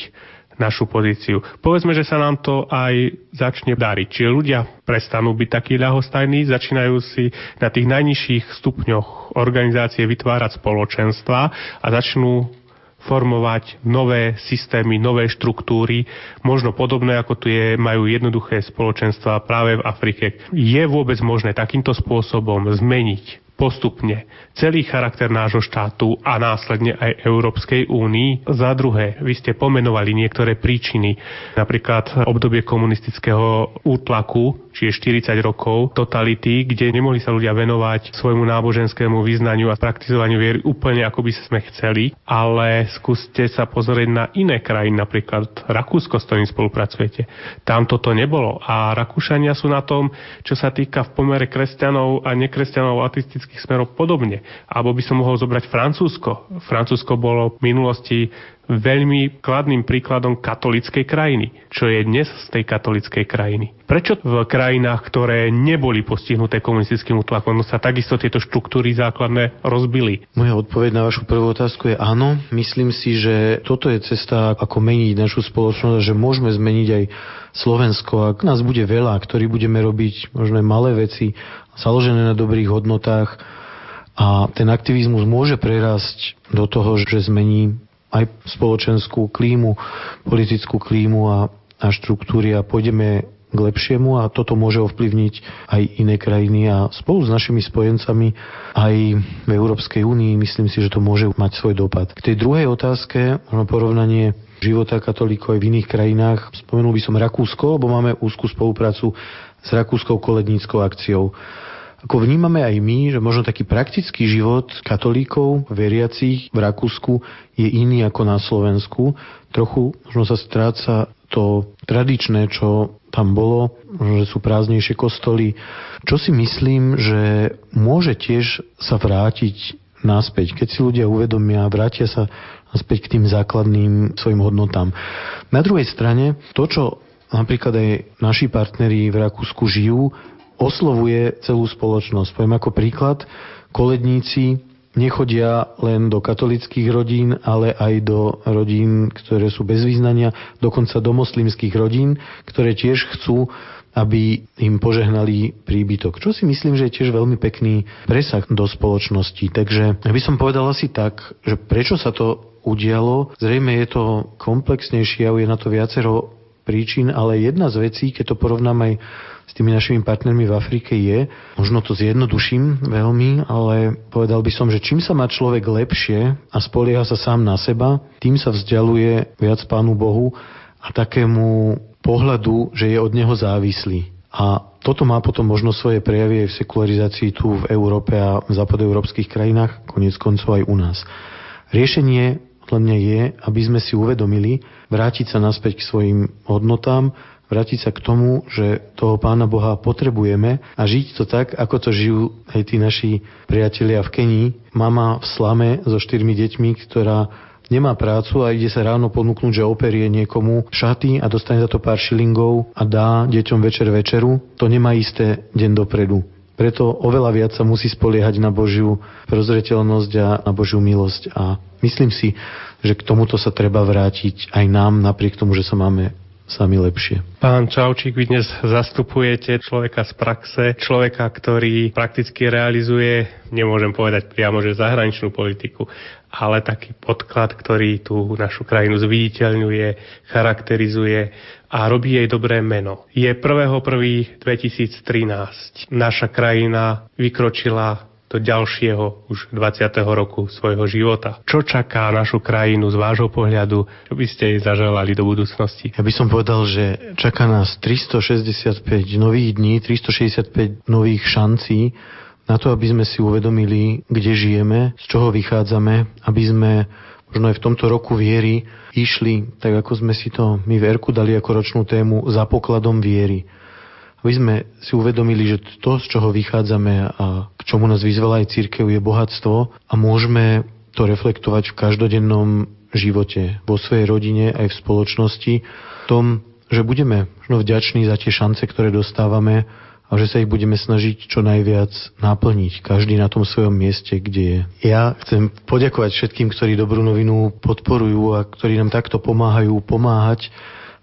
našu pozíciu. Povedzme, že sa nám to aj začne dariť. Čiže ľudia prestanú byť takí ľahostajní, začínajú si na tých najnižších stupňoch organizácie vytvárať spoločenstva a začnú formovať nové systémy, nové štruktúry, možno podobné ako tu je, majú jednoduché spoločenstva práve v Afrike. Je vôbec možné takýmto spôsobom zmeniť postupne celý charakter nášho štátu a následne aj Európskej únii. Za druhé, vy ste pomenovali niektoré príčiny, napríklad obdobie komunistického útlaku, čiže 40 rokov totality, kde nemohli sa ľudia venovať svojmu náboženskému význaniu a praktizovaniu viery úplne ako by sme chceli, ale skúste sa pozrieť na iné krajiny, napríklad Rakúsko, s ktorým spolupracujete. Tam toto nebolo a Rakúšania sú na tom, čo sa týka v pomere kresťanov a nekresťanov ateistických smerov podobne. Alebo by som mohol zobrať Francúzsko. Francúzsko bolo v minulosti veľmi kladným príkladom katolickej krajiny, čo je dnes z tej katolickej krajiny. Prečo v krajinách, ktoré neboli postihnuté komunistickým útlakom, sa takisto tieto štruktúry základné rozbili? Moja odpoveď na vašu prvú otázku je áno. Myslím si, že toto je cesta, ako meniť našu spoločnosť, že môžeme zmeniť aj Slovensko. Ak nás bude veľa, ktorí budeme robiť možno malé veci, založené na dobrých hodnotách, a ten aktivizmus môže prerásť do toho, že zmení aj spoločenskú klímu, politickú klímu a, a štruktúry a pôjdeme k lepšiemu a toto môže ovplyvniť aj iné krajiny a spolu s našimi spojencami aj v Európskej únii myslím si, že to môže mať svoj dopad. K tej druhej otázke, porovnanie života katolíkov aj v iných krajinách, spomenul by som Rakúsko, lebo máme úzkú spoluprácu s Rakúskou koledníckou akciou. Ako vnímame aj my, že možno taký praktický život katolíkov, veriacich v Rakúsku je iný ako na Slovensku. Trochu možno sa stráca to tradičné, čo tam bolo, že sú prázdnejšie kostoly. Čo si myslím, že môže tiež sa vrátiť naspäť, keď si ľudia uvedomia, vrátia sa naspäť k tým základným svojim hodnotám. Na druhej strane, to, čo napríklad aj naši partneri v Rakúsku žijú, oslovuje celú spoločnosť. Poviem ako príklad, koledníci nechodia len do katolických rodín, ale aj do rodín, ktoré sú bez význania, dokonca do moslimských rodín, ktoré tiež chcú aby im požehnali príbytok. Čo si myslím, že je tiež veľmi pekný presah do spoločnosti. Takže by som povedal asi tak, že prečo sa to udialo. Zrejme je to komplexnejšie a je na to viacero príčin, ale jedna z vecí, keď to porovnám aj s tými našimi partnermi v Afrike je, možno to zjednoduším veľmi, ale povedal by som, že čím sa má človek lepšie a spolieha sa sám na seba, tým sa vzdialuje viac Pánu Bohu a takému pohľadu, že je od Neho závislý. A toto má potom možno svoje prejavy aj v sekularizácii tu v Európe a v západoeurópskych krajinách, konec koncov aj u nás. Riešenie podľa mňa je, aby sme si uvedomili, vrátiť sa naspäť k svojim hodnotám, vrátiť sa k tomu, že toho Pána Boha potrebujeme a žiť to tak, ako to žijú aj tí naši priatelia v Kenii. Mama v slame so štyrmi deťmi, ktorá nemá prácu a ide sa ráno ponúknuť, že operie niekomu šaty a dostane za to pár šilingov a dá deťom večer večeru, to nemá isté deň dopredu. Preto oveľa viac sa musí spoliehať na Božiu prozreteľnosť a na Božiu milosť. A myslím si, že k tomuto sa treba vrátiť aj nám, napriek tomu, že sa máme sami lepšie. Pán Čaučík, vy dnes zastupujete človeka z praxe, človeka, ktorý prakticky realizuje, nemôžem povedať priamo, že zahraničnú politiku, ale taký podklad, ktorý tú našu krajinu zviditeľňuje, charakterizuje a robí jej dobré meno. Je 1.1.2013. Naša krajina vykročila do ďalšieho už 20. roku svojho života. Čo čaká našu krajinu z vášho pohľadu? Čo by ste jej zaželali do budúcnosti? Ja by som povedal, že čaká nás 365 nových dní, 365 nových šancí na to, aby sme si uvedomili, kde žijeme, z čoho vychádzame, aby sme možno aj v tomto roku viery išli, tak ako sme si to my v Erku dali ako ročnú tému, za pokladom viery aby sme si uvedomili, že to, z čoho vychádzame a k čomu nás vyzvala aj církev, je bohatstvo a môžeme to reflektovať v každodennom živote, vo svojej rodine, aj v spoločnosti, v tom, že budeme možno vďační za tie šance, ktoré dostávame a že sa ich budeme snažiť čo najviac naplniť, každý na tom svojom mieste, kde je. Ja chcem poďakovať všetkým, ktorí dobrú novinu podporujú a ktorí nám takto pomáhajú pomáhať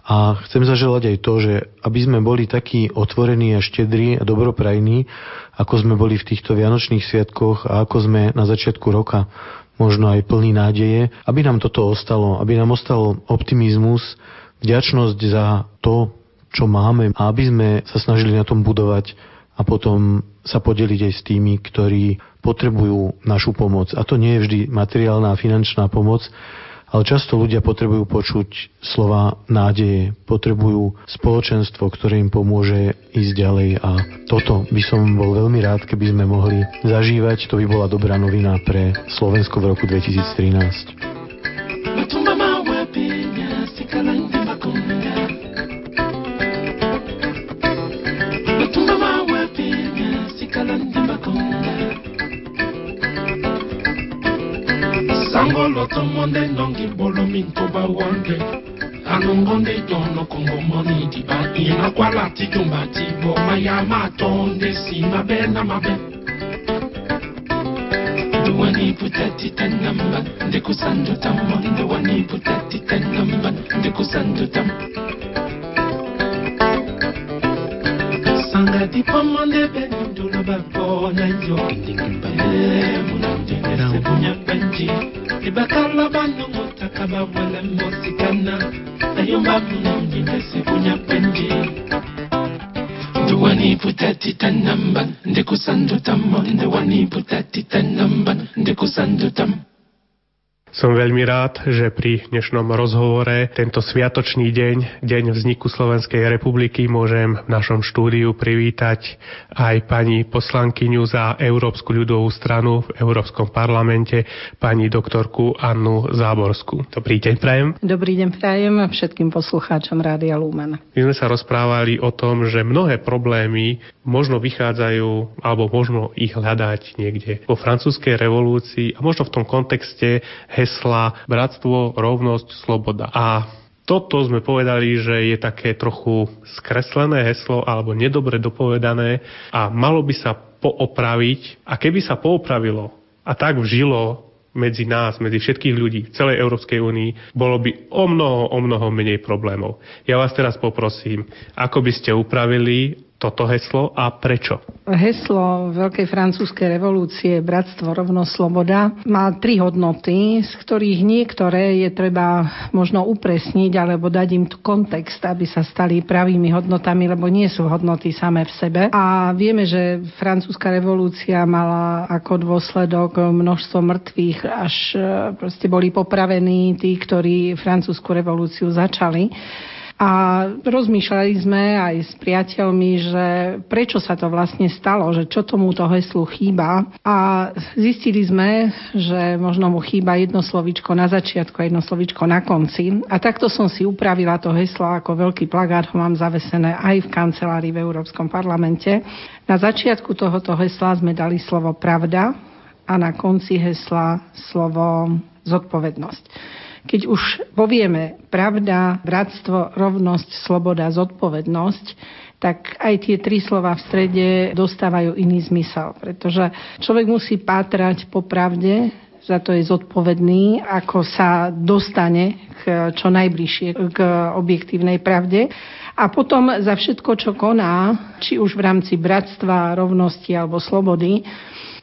a chcem zaželať aj to, že aby sme boli takí otvorení a štedrí a dobroprajní, ako sme boli v týchto Vianočných sviatkoch a ako sme na začiatku roka možno aj plný nádeje, aby nám toto ostalo, aby nám ostal optimizmus, vďačnosť za to, čo máme a aby sme sa snažili na tom budovať a potom sa podeliť aj s tými, ktorí potrebujú našu pomoc. A to nie je vždy materiálna a finančná pomoc, ale často ľudia potrebujú počuť slova nádeje, potrebujú spoločenstvo, ktoré im pomôže ísť ďalej a toto by som bol veľmi rád, keby sme mohli zažívať. To by bola dobrá novina pre Slovensko v roku 2013. Anongolo tomonde nongi bolomin koba wange. Anongonde tono kongo moni dibati na kwala tikumba tibo mayama tonde si mabe na mabe. Wani putati tanamba ndekusando tam wani putati tanamba ndekusando tam. nangati komone pe mitulu bapona yo. Munanjengese bunyabanji libakala banu mutaka bawele mosikana nayomba munanjengese bunyabanji ndiwaniputatitanamba ndikusandutam ndiwaniputatitanamba ndikusandutam Som veľmi rád, že pri dnešnom rozhovore tento sviatočný deň, deň vzniku Slovenskej republiky, môžem v našom štúdiu privítať aj pani poslankyňu za Európsku ľudovú stranu v Európskom parlamente, pani doktorku Annu Záborsku. Dobrý deň, prajem. Dobrý deň, prajem všetkým poslucháčom Rádia Lumen. My sme sa rozprávali o tom, že mnohé problémy možno vychádzajú, alebo možno ich hľadať niekde vo francúzskej revolúcii a možno v tom kontexte hesla bratstvo, rovnosť, sloboda. A toto sme povedali, že je také trochu skreslené heslo alebo nedobre dopovedané a malo by sa poopraviť. A keby sa poopravilo a tak vžilo medzi nás, medzi všetkých ľudí v celej Európskej únii, bolo by o mnoho, o mnoho menej problémov. Ja vás teraz poprosím, ako by ste upravili toto heslo a prečo? Heslo Veľkej francúzskej revolúcie Bratstvo, rovnosť, sloboda má tri hodnoty, z ktorých niektoré je treba možno upresniť alebo dať im kontext, aby sa stali pravými hodnotami, lebo nie sú hodnoty samé v sebe. A vieme, že francúzska revolúcia mala ako dôsledok množstvo mŕtvych, až e, proste boli popravení tí, ktorí francúzsku revolúciu začali. A rozmýšľali sme aj s priateľmi, že prečo sa to vlastne stalo, že čo tomuto heslu chýba. A zistili sme, že možno mu chýba jedno slovičko na začiatku a jedno slovičko na konci. A takto som si upravila to heslo ako veľký plagát, ho mám zavesené aj v kancelárii v Európskom parlamente. Na začiatku tohoto hesla sme dali slovo pravda a na konci hesla slovo zodpovednosť. Keď už povieme pravda, bratstvo, rovnosť, sloboda, zodpovednosť, tak aj tie tri slova v strede dostávajú iný zmysel. Pretože človek musí pátrať po pravde, za to je zodpovedný, ako sa dostane k čo najbližšie k objektívnej pravde. A potom za všetko, čo koná, či už v rámci bratstva, rovnosti alebo slobody,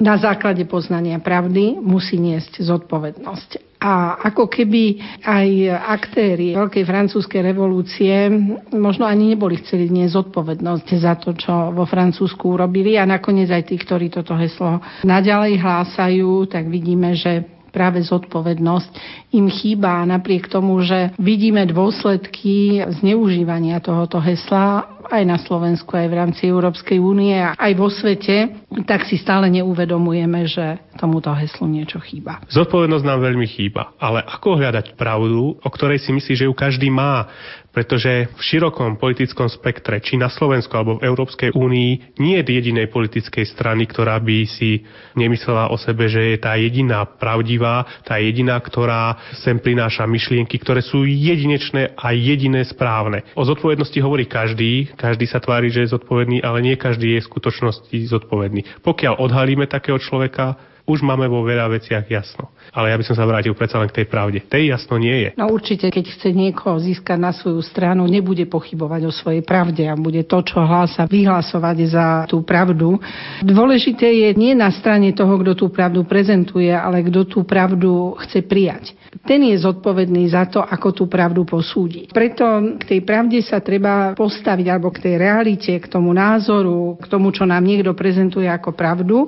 na základe poznania pravdy musí niesť zodpovednosť. A ako keby aj aktéry Veľkej francúzskej revolúcie možno ani neboli chceli nie zodpovednosť za to, čo vo Francúzsku urobili. A nakoniec aj tí, ktorí toto heslo naďalej hlásajú, tak vidíme, že práve zodpovednosť im chýba. Napriek tomu, že vidíme dôsledky zneužívania tohoto hesla aj na Slovensku, aj v rámci Európskej únie a aj vo svete, tak si stále neuvedomujeme, že tomuto heslu niečo chýba. Zodpovednosť nám veľmi chýba, ale ako hľadať pravdu, o ktorej si myslí, že ju každý má? Pretože v širokom politickom spektre, či na Slovensku alebo v Európskej únii, nie je jedinej politickej strany, ktorá by si nemyslela o sebe, že je tá jediná pravdivá, tá jediná, ktorá sem prináša myšlienky, ktoré sú jedinečné a jediné správne. O zodpovednosti hovorí každý, každý sa tvári, že je zodpovedný, ale nie každý je v skutočnosti zodpovedný. Pokiaľ odhalíme takého človeka, už máme vo veľa veciach jasno. Ale ja by som sa vrátil predsa len k tej pravde. Tej jasno nie je. No určite, keď chce niekoho získať na svoju stranu, nebude pochybovať o svojej pravde a bude to, čo hlása, vyhlasovať za tú pravdu. Dôležité je nie na strane toho, kto tú pravdu prezentuje, ale kto tú pravdu chce prijať. Ten je zodpovedný za to, ako tú pravdu posúdi. Preto k tej pravde sa treba postaviť, alebo k tej realite, k tomu názoru, k tomu, čo nám niekto prezentuje ako pravdu,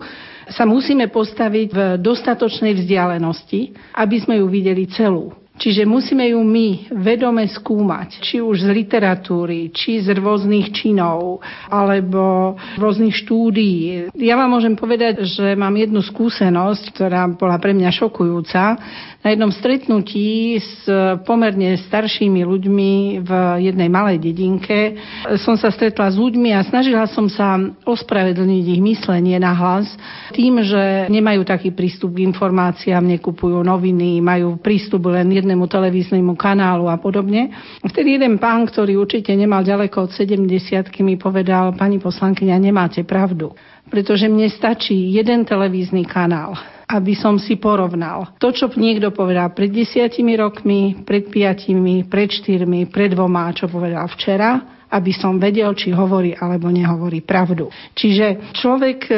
sa musíme postaviť v dostatočnej vzdialenosti, aby sme ju videli celú. Čiže musíme ju my vedome skúmať, či už z literatúry, či z rôznych činov, alebo rôznych štúdií. Ja vám môžem povedať, že mám jednu skúsenosť, ktorá bola pre mňa šokujúca na jednom stretnutí s pomerne staršími ľuďmi v jednej malej dedinke som sa stretla s ľuďmi a snažila som sa ospravedlniť ich myslenie na hlas tým, že nemajú taký prístup k informáciám, nekupujú noviny, majú prístup len jednému televíznemu kanálu a podobne. Vtedy jeden pán, ktorý určite nemal ďaleko od 70 mi povedal, pani poslankyňa, nemáte pravdu pretože mne stačí jeden televízny kanál aby som si porovnal. To, čo niekto povedal pred desiatimi rokmi, pred piatimi, pred štyrmi, pred dvoma, čo povedal včera, aby som vedel, či hovorí alebo nehovorí pravdu. Čiže človek e,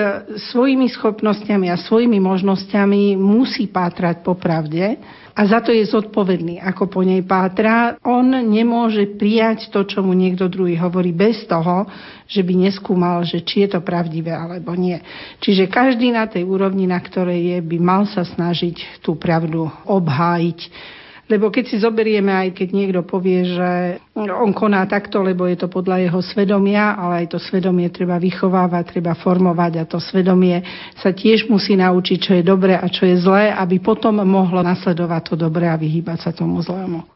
svojimi schopnosťami a svojimi možnosťami musí pátrať po pravde a za to je zodpovedný, ako po nej pátra. On nemôže prijať to, čo mu niekto druhý hovorí bez toho, že by neskúmal, že či je to pravdivé alebo nie. Čiže každý na tej úrovni, na ktorej je, by mal sa snažiť tú pravdu obhájiť lebo keď si zoberieme, aj keď niekto povie, že on koná takto, lebo je to podľa jeho svedomia, ale aj to svedomie treba vychovávať, treba formovať a to svedomie sa tiež musí naučiť, čo je dobré a čo je zlé, aby potom mohlo nasledovať to dobré a vyhýbať sa tomu zlému.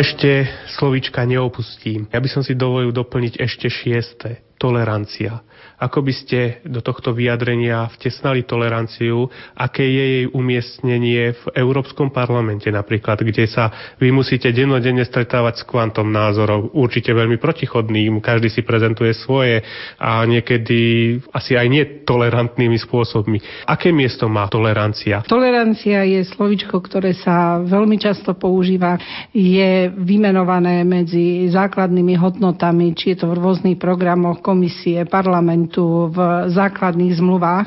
Ešte slovíčka neopustím. Ja by som si dovolil doplniť ešte šieste. Tolerancia. Ako by ste do tohto vyjadrenia vtesnali toleranciu, aké je jej umiestnenie v Európskom parlamente napríklad, kde sa vy musíte dennodenne stretávať s kvantom názorov, určite veľmi protichodným, každý si prezentuje svoje a niekedy asi aj nie tolerantnými spôsobmi. Aké miesto má tolerancia? Tolerancia je slovičko, ktoré sa veľmi často používa, je vymenované medzi základnými hodnotami, či je to v rôznych programoch komisie, parlamentu, tu v základných zmluvách.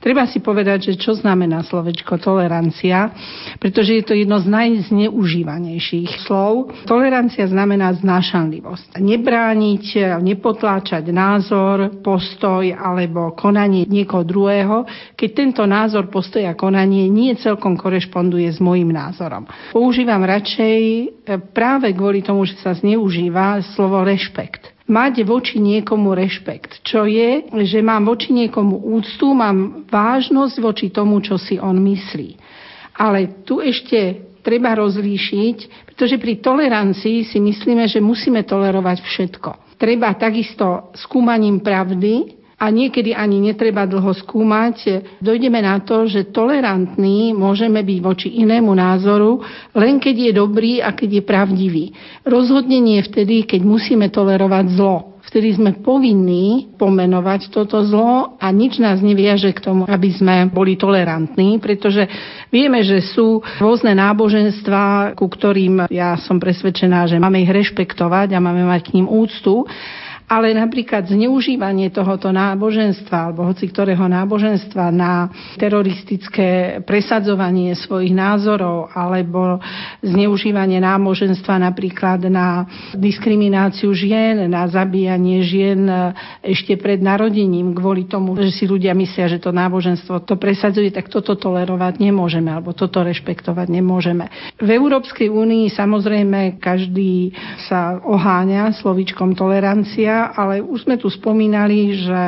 Treba si povedať, že čo znamená slovečko tolerancia, pretože je to jedno z najzneužívanejších slov. Tolerancia znamená znášanlivosť. Nebrániť, nepotláčať názor, postoj alebo konanie niekoho druhého, keď tento názor, postoj a konanie nie celkom korešponduje s môjim názorom. Používam radšej práve kvôli tomu, že sa zneužíva slovo rešpekt mať voči niekomu rešpekt. Čo je, že mám voči niekomu úctu, mám vážnosť voči tomu, čo si on myslí. Ale tu ešte treba rozlíšiť, pretože pri tolerancii si myslíme, že musíme tolerovať všetko. Treba takisto skúmaním pravdy a niekedy ani netreba dlho skúmať, dojdeme na to, že tolerantní môžeme byť voči inému názoru, len keď je dobrý a keď je pravdivý. Rozhodne nie vtedy, keď musíme tolerovať zlo. Vtedy sme povinní pomenovať toto zlo a nič nás neviaže k tomu, aby sme boli tolerantní, pretože vieme, že sú rôzne náboženstva, ku ktorým ja som presvedčená, že máme ich rešpektovať a máme mať k ním úctu ale napríklad zneužívanie tohoto náboženstva alebo hoci ktorého náboženstva na teroristické presadzovanie svojich názorov alebo zneužívanie náboženstva napríklad na diskrimináciu žien, na zabíjanie žien ešte pred narodením kvôli tomu, že si ľudia myslia, že to náboženstvo to presadzuje, tak toto tolerovať nemôžeme alebo toto rešpektovať nemôžeme. V Európskej únii samozrejme každý sa oháňa slovičkom tolerancia, ale už sme tu spomínali, že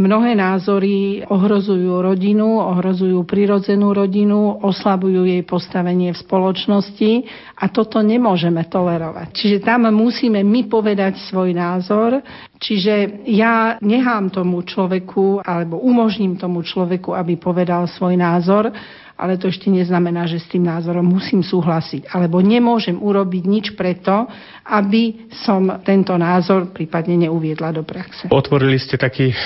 Mnohé názory ohrozujú rodinu, ohrozujú prirodzenú rodinu, oslabujú jej postavenie v spoločnosti a toto nemôžeme tolerovať. Čiže tam musíme my povedať svoj názor, čiže ja nechám tomu človeku alebo umožním tomu človeku, aby povedal svoj názor ale to ešte neznamená, že s tým názorom musím súhlasiť. Alebo nemôžem urobiť nič preto, aby som tento názor prípadne neuviedla do praxe. Otvorili ste taký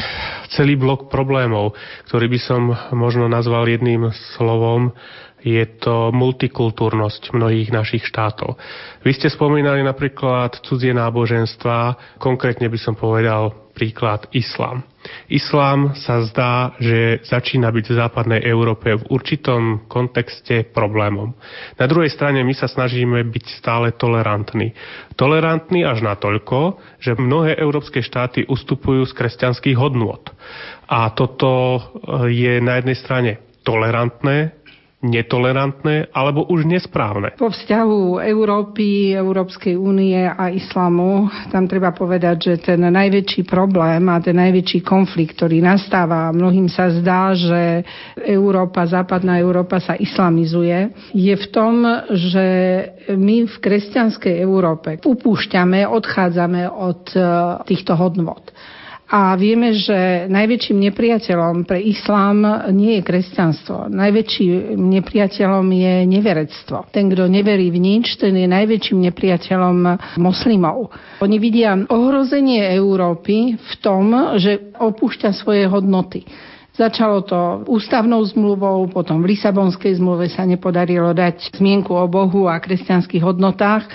celý blok problémov, ktorý by som možno nazval jedným slovom je to multikultúrnosť mnohých našich štátov. Vy ste spomínali napríklad cudzie náboženstva, konkrétne by som povedal príklad islám. Islám sa zdá, že začína byť v západnej Európe v určitom kontexte problémom. Na druhej strane my sa snažíme byť stále tolerantní. Tolerantní až natoľko, že mnohé európske štáty ustupujú z kresťanských hodnôt. A toto je na jednej strane tolerantné netolerantné alebo už nesprávne? Po vzťahu Európy, Európskej únie a islamu, tam treba povedať, že ten najväčší problém a ten najväčší konflikt, ktorý nastáva, mnohým sa zdá, že Európa, západná Európa sa islamizuje, je v tom, že my v kresťanskej Európe upúšťame, odchádzame od eh, týchto hodnot. A vieme, že najväčším nepriateľom pre islám nie je kresťanstvo. Najväčším nepriateľom je neverectvo. Ten, kto neverí v nič, ten je najväčším nepriateľom moslimov. Oni vidia ohrozenie Európy v tom, že opúšťa svoje hodnoty. Začalo to ústavnou zmluvou, potom v Lisabonskej zmluve sa nepodarilo dať zmienku o Bohu a kresťanských hodnotách.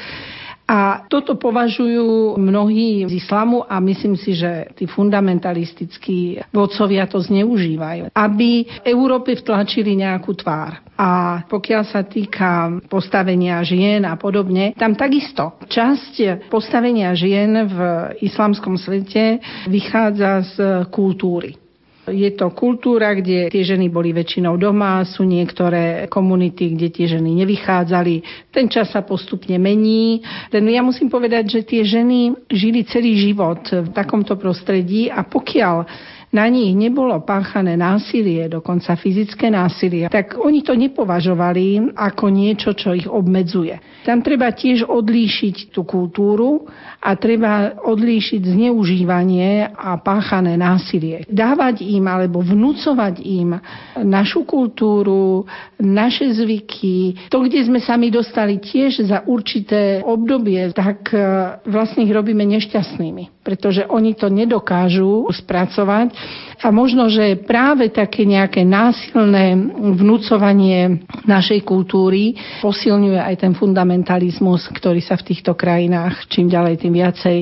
A toto považujú mnohí z islamu a myslím si, že tí fundamentalistickí vodcovia to zneužívajú, aby Európe vtlačili nejakú tvár. A pokiaľ sa týka postavenia žien a podobne, tam takisto časť postavenia žien v islamskom svete vychádza z kultúry. Je to kultúra, kde tie ženy boli väčšinou doma, sú niektoré komunity, kde tie ženy nevychádzali. Ten čas sa postupne mení. Ten, ja musím povedať, že tie ženy žili celý život v takomto prostredí a pokiaľ na nich nebolo páchané násilie, dokonca fyzické násilie, tak oni to nepovažovali ako niečo, čo ich obmedzuje. Tam treba tiež odlíšiť tú kultúru a treba odlíšiť zneužívanie a páchané násilie. Dávať im alebo vnúcovať im našu kultúru, naše zvyky, to, kde sme sami dostali tiež za určité obdobie, tak e, vlastne ich robíme nešťastnými, pretože oni to nedokážu spracovať a možno, že práve také nejaké násilné vnúcovanie našej kultúry posilňuje aj ten fundamentalizmus, ktorý sa v týchto krajinách čím ďalej tým viacej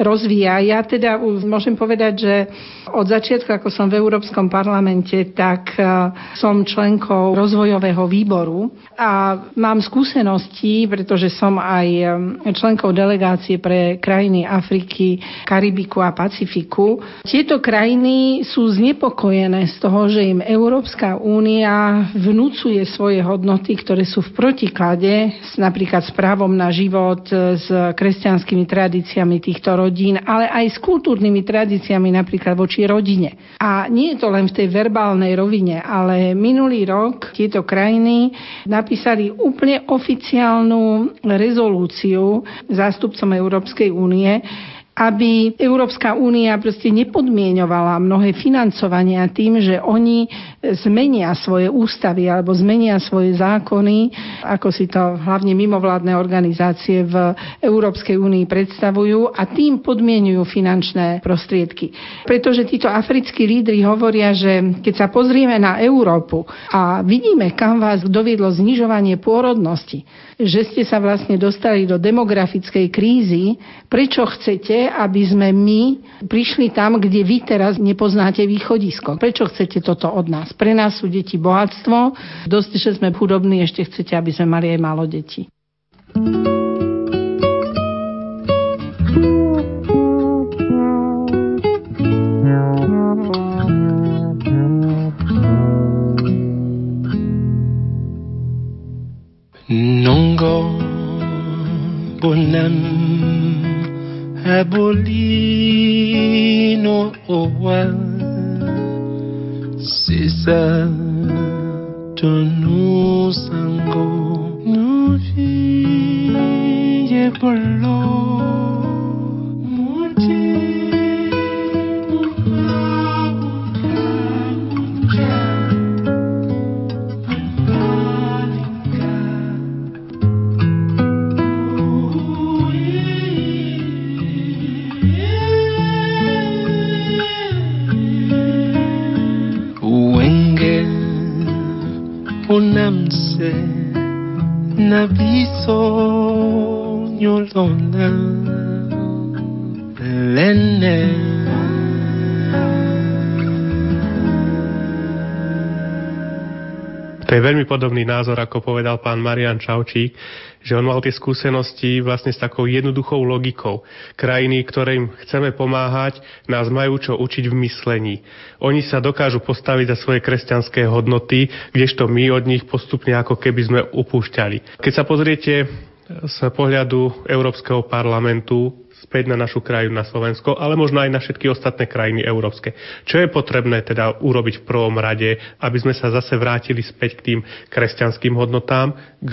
rozvíja. Ja teda môžem povedať, že od začiatku, ako som v Európskom parlamente, tak e, som členkou rozvojového výboru a mám skúsenosti, pretože som aj e, členkou delegácie pre krajiny Afriky, Karibiku a Pacifiku. Tieto krajiny sú sú znepokojené z toho, že im Európska únia vnúcuje svoje hodnoty, ktoré sú v protiklade s, napríklad s právom na život, s kresťanskými tradíciami týchto rodín, ale aj s kultúrnymi tradíciami napríklad voči rodine. A nie je to len v tej verbálnej rovine, ale minulý rok tieto krajiny napísali úplne oficiálnu rezolúciu zástupcom Európskej únie, aby Európska únia proste nepodmienovala mnohé financovania tým, že oni zmenia svoje ústavy alebo zmenia svoje zákony, ako si to hlavne mimovládne organizácie v Európskej únii predstavujú a tým podmienujú finančné prostriedky. Pretože títo africkí lídry hovoria, že keď sa pozrieme na Európu a vidíme, kam vás doviedlo znižovanie pôrodnosti, že ste sa vlastne dostali do demografickej krízy, prečo chcete, aby sme my prišli tam, kde vy teraz nepoznáte východisko? Prečo chcete toto od nás? Pre nás sú deti bohatstvo, dosť, že sme chudobní, ešte chcete, aby sme mali aj málo detí. Nongo bonam abolino owa sisa tonu sango. Nuvi ye bolo unamse na biso nyolona lene. To je veľmi podobný názor, ako povedal pán Marian Čaučík, že on mal tie skúsenosti vlastne s takou jednoduchou logikou. Krajiny, ktorým chceme pomáhať, nás majú čo učiť v myslení. Oni sa dokážu postaviť za svoje kresťanské hodnoty, kdežto my od nich postupne ako keby sme upúšťali. Keď sa pozriete z pohľadu Európskeho parlamentu späť na našu krajinu, na Slovensko, ale možno aj na všetky ostatné krajiny európske. Čo je potrebné teda urobiť v prvom rade, aby sme sa zase vrátili späť k tým kresťanským hodnotám, k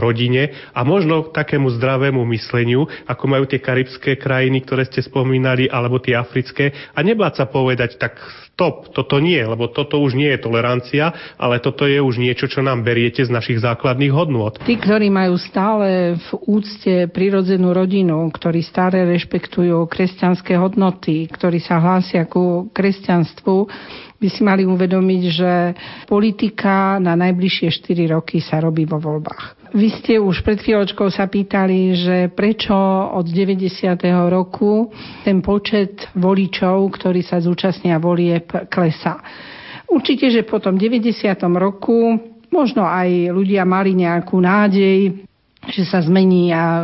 rodine a možno k takému zdravému mysleniu, ako majú tie karibské krajiny, ktoré ste spomínali, alebo tie africké a nebáť sa povedať tak stop, toto nie, lebo toto už nie je tolerancia, ale toto je už niečo, čo nám beriete z našich základných hodnôt. Tí, ktorí majú stále v úcte prirodzenú rodinu, ktorí stále rešpektujú kresťanské hodnoty, ktorí sa hlásia ku kresťanstvu, by si mali uvedomiť, že politika na najbližšie 4 roky sa robí vo voľbách. Vy ste už pred chvíľočkou sa pýtali, že prečo od 90. roku ten počet voličov, ktorí sa zúčastnia volieb, klesá. Určite, že po tom 90. roku možno aj ľudia mali nejakú nádej, že sa zmení a e,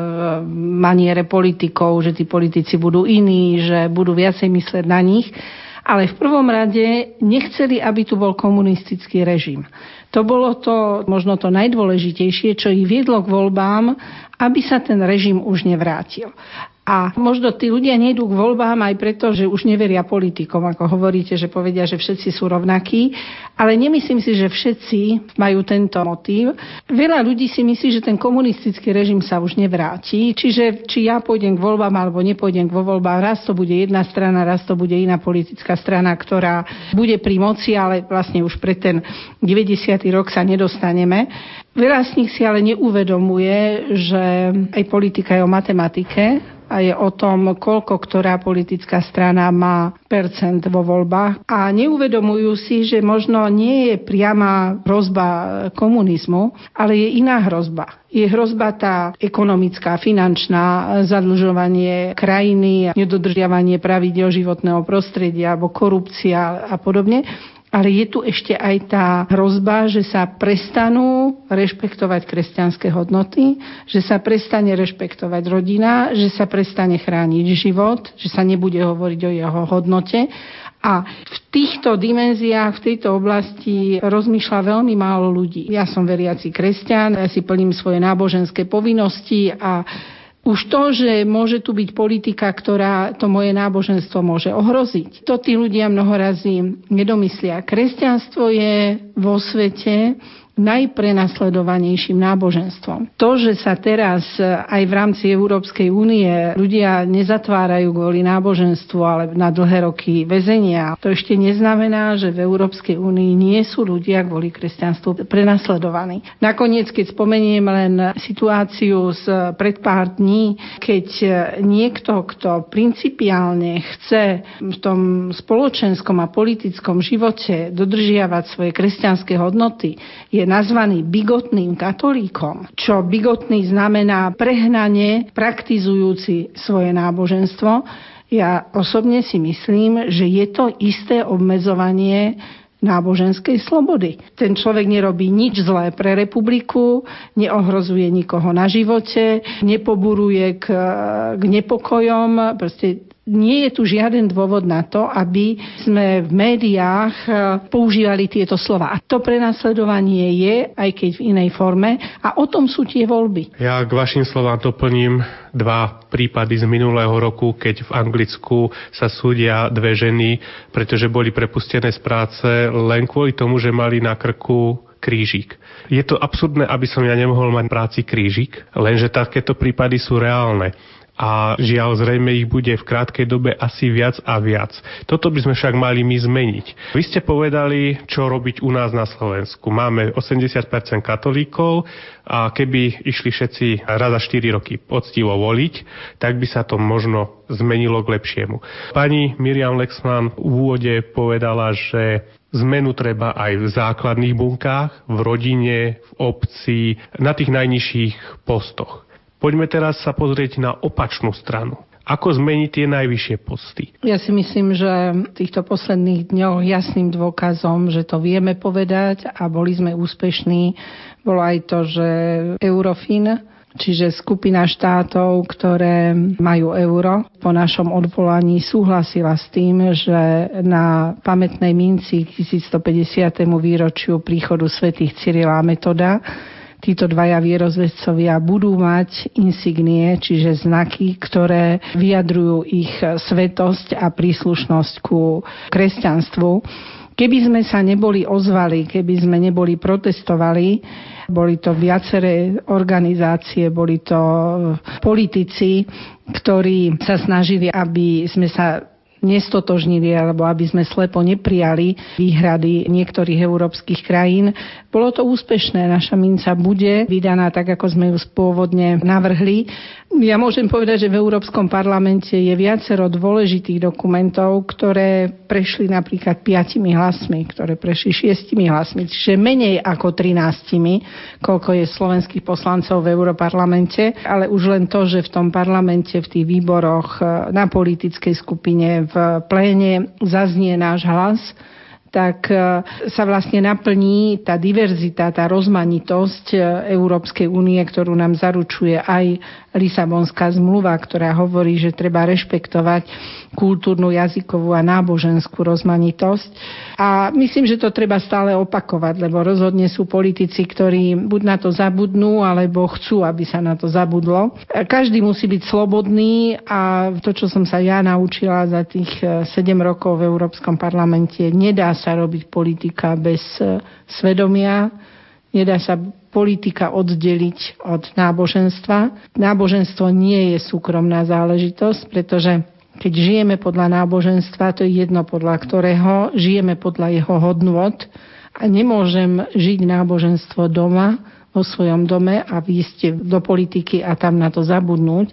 maniere politikov, že tí politici budú iní, že budú viacej mysleť na nich. Ale v prvom rade nechceli, aby tu bol komunistický režim. To bolo to možno to najdôležitejšie, čo ich viedlo k voľbám, aby sa ten režim už nevrátil. A možno tí ľudia nejdú k voľbám aj preto, že už neveria politikom, ako hovoríte, že povedia, že všetci sú rovnakí, ale nemyslím si, že všetci majú tento motív. Veľa ľudí si myslí, že ten komunistický režim sa už nevráti, čiže či ja pôjdem k voľbám alebo nepôjdem k voľbám, raz to bude jedna strana, raz to bude iná politická strana, ktorá bude pri moci, ale vlastne už pre ten 90. rok sa nedostaneme. Veľa z nich si ale neuvedomuje, že aj politika je o matematike a je o tom, koľko ktorá politická strana má percent vo voľbách. A neuvedomujú si, že možno nie je priama hrozba komunizmu, ale je iná hrozba. Je hrozba tá ekonomická, finančná, zadlžovanie krajiny, nedodržiavanie pravidel životného prostredia alebo korupcia a podobne ale je tu ešte aj tá hrozba, že sa prestanú rešpektovať kresťanské hodnoty, že sa prestane rešpektovať rodina, že sa prestane chrániť život, že sa nebude hovoriť o jeho hodnote. A v týchto dimenziách, v tejto oblasti rozmýšľa veľmi málo ľudí. Ja som veriaci kresťan, ja si plním svoje náboženské povinnosti a už to, že môže tu byť politika, ktorá to moje náboženstvo môže ohroziť, to tí ľudia mnoho razy nedomyslia. Kresťanstvo je vo svete najprenasledovanejším náboženstvom. To, že sa teraz aj v rámci Európskej únie ľudia nezatvárajú kvôli náboženstvu, ale na dlhé roky väzenia, to ešte neznamená, že v Európskej únii nie sú ľudia kvôli kresťanstvu prenasledovaní. Nakoniec, keď spomeniem len situáciu z pred pár dní, keď niekto, kto principiálne chce v tom spoločenskom a politickom živote dodržiavať svoje kresťanské hodnoty, je nazvaný bigotným katolíkom, čo bigotný znamená prehnane praktizujúci svoje náboženstvo, ja osobne si myslím, že je to isté obmedzovanie náboženskej slobody. Ten človek nerobí nič zlé pre republiku, neohrozuje nikoho na živote, nepoburuje k, k nepokojom, proste nie je tu žiaden dôvod na to, aby sme v médiách e, používali tieto slova. A to prenasledovanie je, aj keď v inej forme. A o tom sú tie voľby. Ja k vašim slovám doplním dva prípady z minulého roku, keď v Anglicku sa súdia dve ženy, pretože boli prepustené z práce len kvôli tomu, že mali na krku krížik. Je to absurdné, aby som ja nemohol mať práci krížik, lenže takéto prípady sú reálne a žiaľ zrejme ich bude v krátkej dobe asi viac a viac. Toto by sme však mali my zmeniť. Vy ste povedali, čo robiť u nás na Slovensku. Máme 80% katolíkov a keby išli všetci raz za 4 roky poctivo voliť, tak by sa to možno zmenilo k lepšiemu. Pani Miriam Lexman v úvode povedala, že zmenu treba aj v základných bunkách, v rodine, v obci, na tých najnižších postoch. Poďme teraz sa pozrieť na opačnú stranu. Ako zmeniť tie najvyššie posty? Ja si myslím, že v týchto posledných dňoch jasným dôkazom, že to vieme povedať a boli sme úspešní, bolo aj to, že Eurofin, čiže skupina štátov, ktoré majú euro, po našom odvolaní súhlasila s tým, že na pamätnej minci k 1150. výročiu príchodu svätých Cyrila a Metoda títo dvaja vierozvedcovia budú mať insignie, čiže znaky, ktoré vyjadrujú ich svetosť a príslušnosť ku kresťanstvu. Keby sme sa neboli ozvali, keby sme neboli protestovali, boli to viaceré organizácie, boli to politici, ktorí sa snažili, aby sme sa nestotožnili alebo aby sme slepo neprijali výhrady niektorých európskych krajín. Bolo to úspešné. Naša minca bude vydaná tak, ako sme ju spôvodne navrhli. Ja môžem povedať, že v Európskom parlamente je viacero dôležitých dokumentov, ktoré prešli napríklad piatimi hlasmi, ktoré prešli šiestimi hlasmi, čiže menej ako trináctimi, koľko je slovenských poslancov v Európarlamente, ale už len to, že v tom parlamente, v tých výboroch na politickej skupine, v pléne zaznie náš hlas, tak e, sa vlastne naplní tá diverzita, tá rozmanitosť e, Európskej únie, ktorú nám zaručuje aj Lisabonská zmluva, ktorá hovorí, že treba rešpektovať kultúrnu, jazykovú a náboženskú rozmanitosť. A myslím, že to treba stále opakovať, lebo rozhodne sú politici, ktorí buď na to zabudnú, alebo chcú, aby sa na to zabudlo. Každý musí byť slobodný a to, čo som sa ja naučila za tých 7 e, rokov v Európskom parlamente, nedá sa robiť politika bez e, svedomia, nedá sa politika oddeliť od náboženstva. Náboženstvo nie je súkromná záležitosť, pretože keď žijeme podľa náboženstva, to je jedno podľa ktorého, žijeme podľa jeho hodnôt a nemôžem žiť náboženstvo doma, vo svojom dome a výjsť do politiky a tam na to zabudnúť.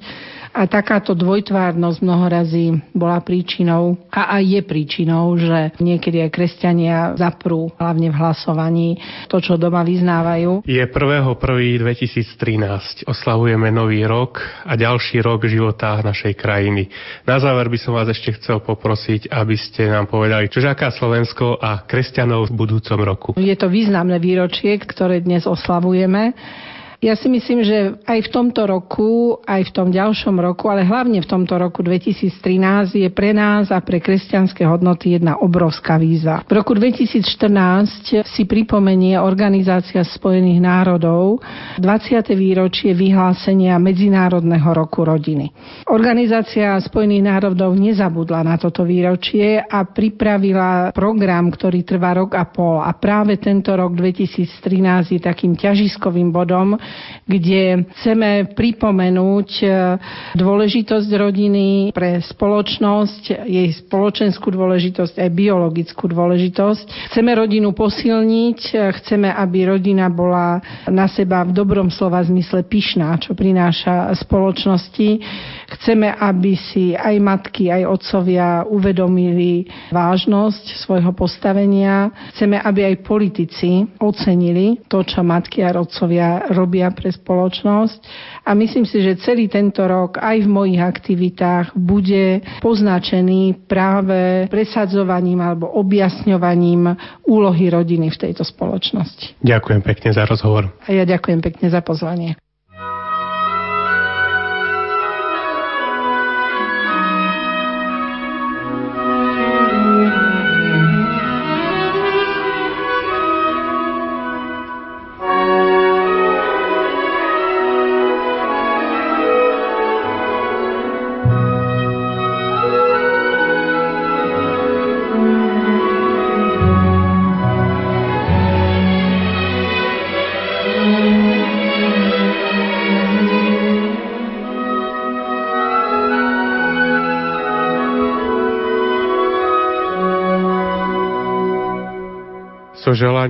A takáto dvojtvárnosť mnohorazí bola príčinou a aj je príčinou, že niekedy aj kresťania zaprú, hlavne v hlasovaní, to, čo doma vyznávajú. Je 1.1.2013. Oslavujeme nový rok a ďalší rok života našej krajiny. Na záver by som vás ešte chcel poprosiť, aby ste nám povedali, čo aká Slovensko a kresťanov v budúcom roku. Je to významné výročie, ktoré dnes oslavujeme. Ja si myslím, že aj v tomto roku, aj v tom ďalšom roku, ale hlavne v tomto roku 2013 je pre nás a pre kresťanské hodnoty jedna obrovská výzva. V roku 2014 si pripomenie Organizácia spojených národov 20. výročie vyhlásenia Medzinárodného roku rodiny. Organizácia spojených národov nezabudla na toto výročie a pripravila program, ktorý trvá rok a pol. A práve tento rok 2013 je takým ťažiskovým bodom, kde chceme pripomenúť e, dôležitosť rodiny pre spoločnosť, jej spoločenskú dôležitosť, aj biologickú dôležitosť. Chceme rodinu posilniť, e, chceme, aby rodina bola na seba v dobrom slova zmysle pyšná, čo prináša spoločnosti. Chceme, aby si aj matky, aj otcovia uvedomili vážnosť svojho postavenia. Chceme, aby aj politici ocenili to, čo matky a otcovia robia pre spoločnosť. A myslím si, že celý tento rok aj v mojich aktivitách bude poznačený práve presadzovaním alebo objasňovaním úlohy rodiny v tejto spoločnosti. Ďakujem pekne za rozhovor. A ja ďakujem pekne za pozvanie.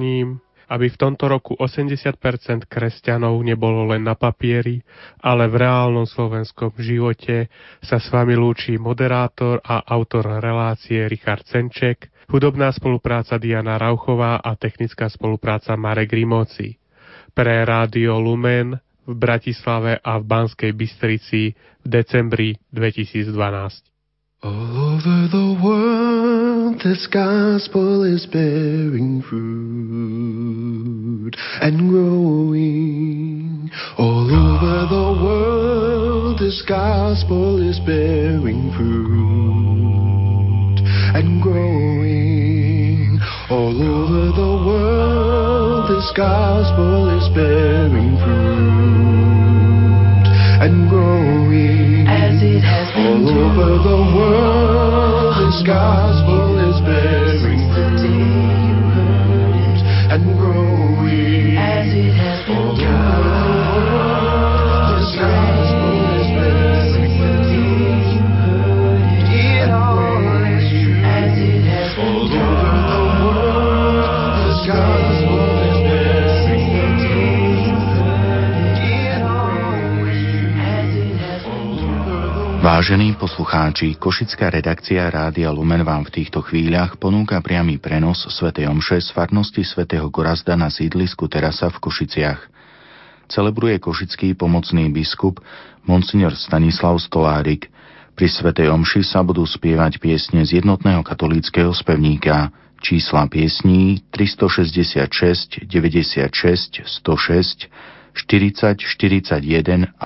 Želaním, aby v tomto roku 80% kresťanov nebolo len na papieri, ale v reálnom slovenskom živote sa s vami lúči moderátor a autor relácie Richard Senček, hudobná spolupráca Diana Rauchová a technická spolupráca Marek Rimóci. Pre Rádio Lumen v Bratislave a v Banskej Bystrici v decembri 2012. All over the world, this gospel is bearing fruit and growing. All over the world, this gospel is bearing fruit and growing. All over the world, this gospel is bearing fruit it has been all over the world, this gospel is bearing fruit and growing. As it has been all Vážení poslucháči, Košická redakcia Rádia Lumen vám v týchto chvíľach ponúka priamy prenos Sv. Omše z farnosti svätého Gorazda na sídlisku Terasa v Košiciach. Celebruje košický pomocný biskup Monsignor Stanislav Stolárik. Pri Sv. Omši sa budú spievať piesne z jednotného katolíckého spevníka čísla piesní 366 96 106 40 41 a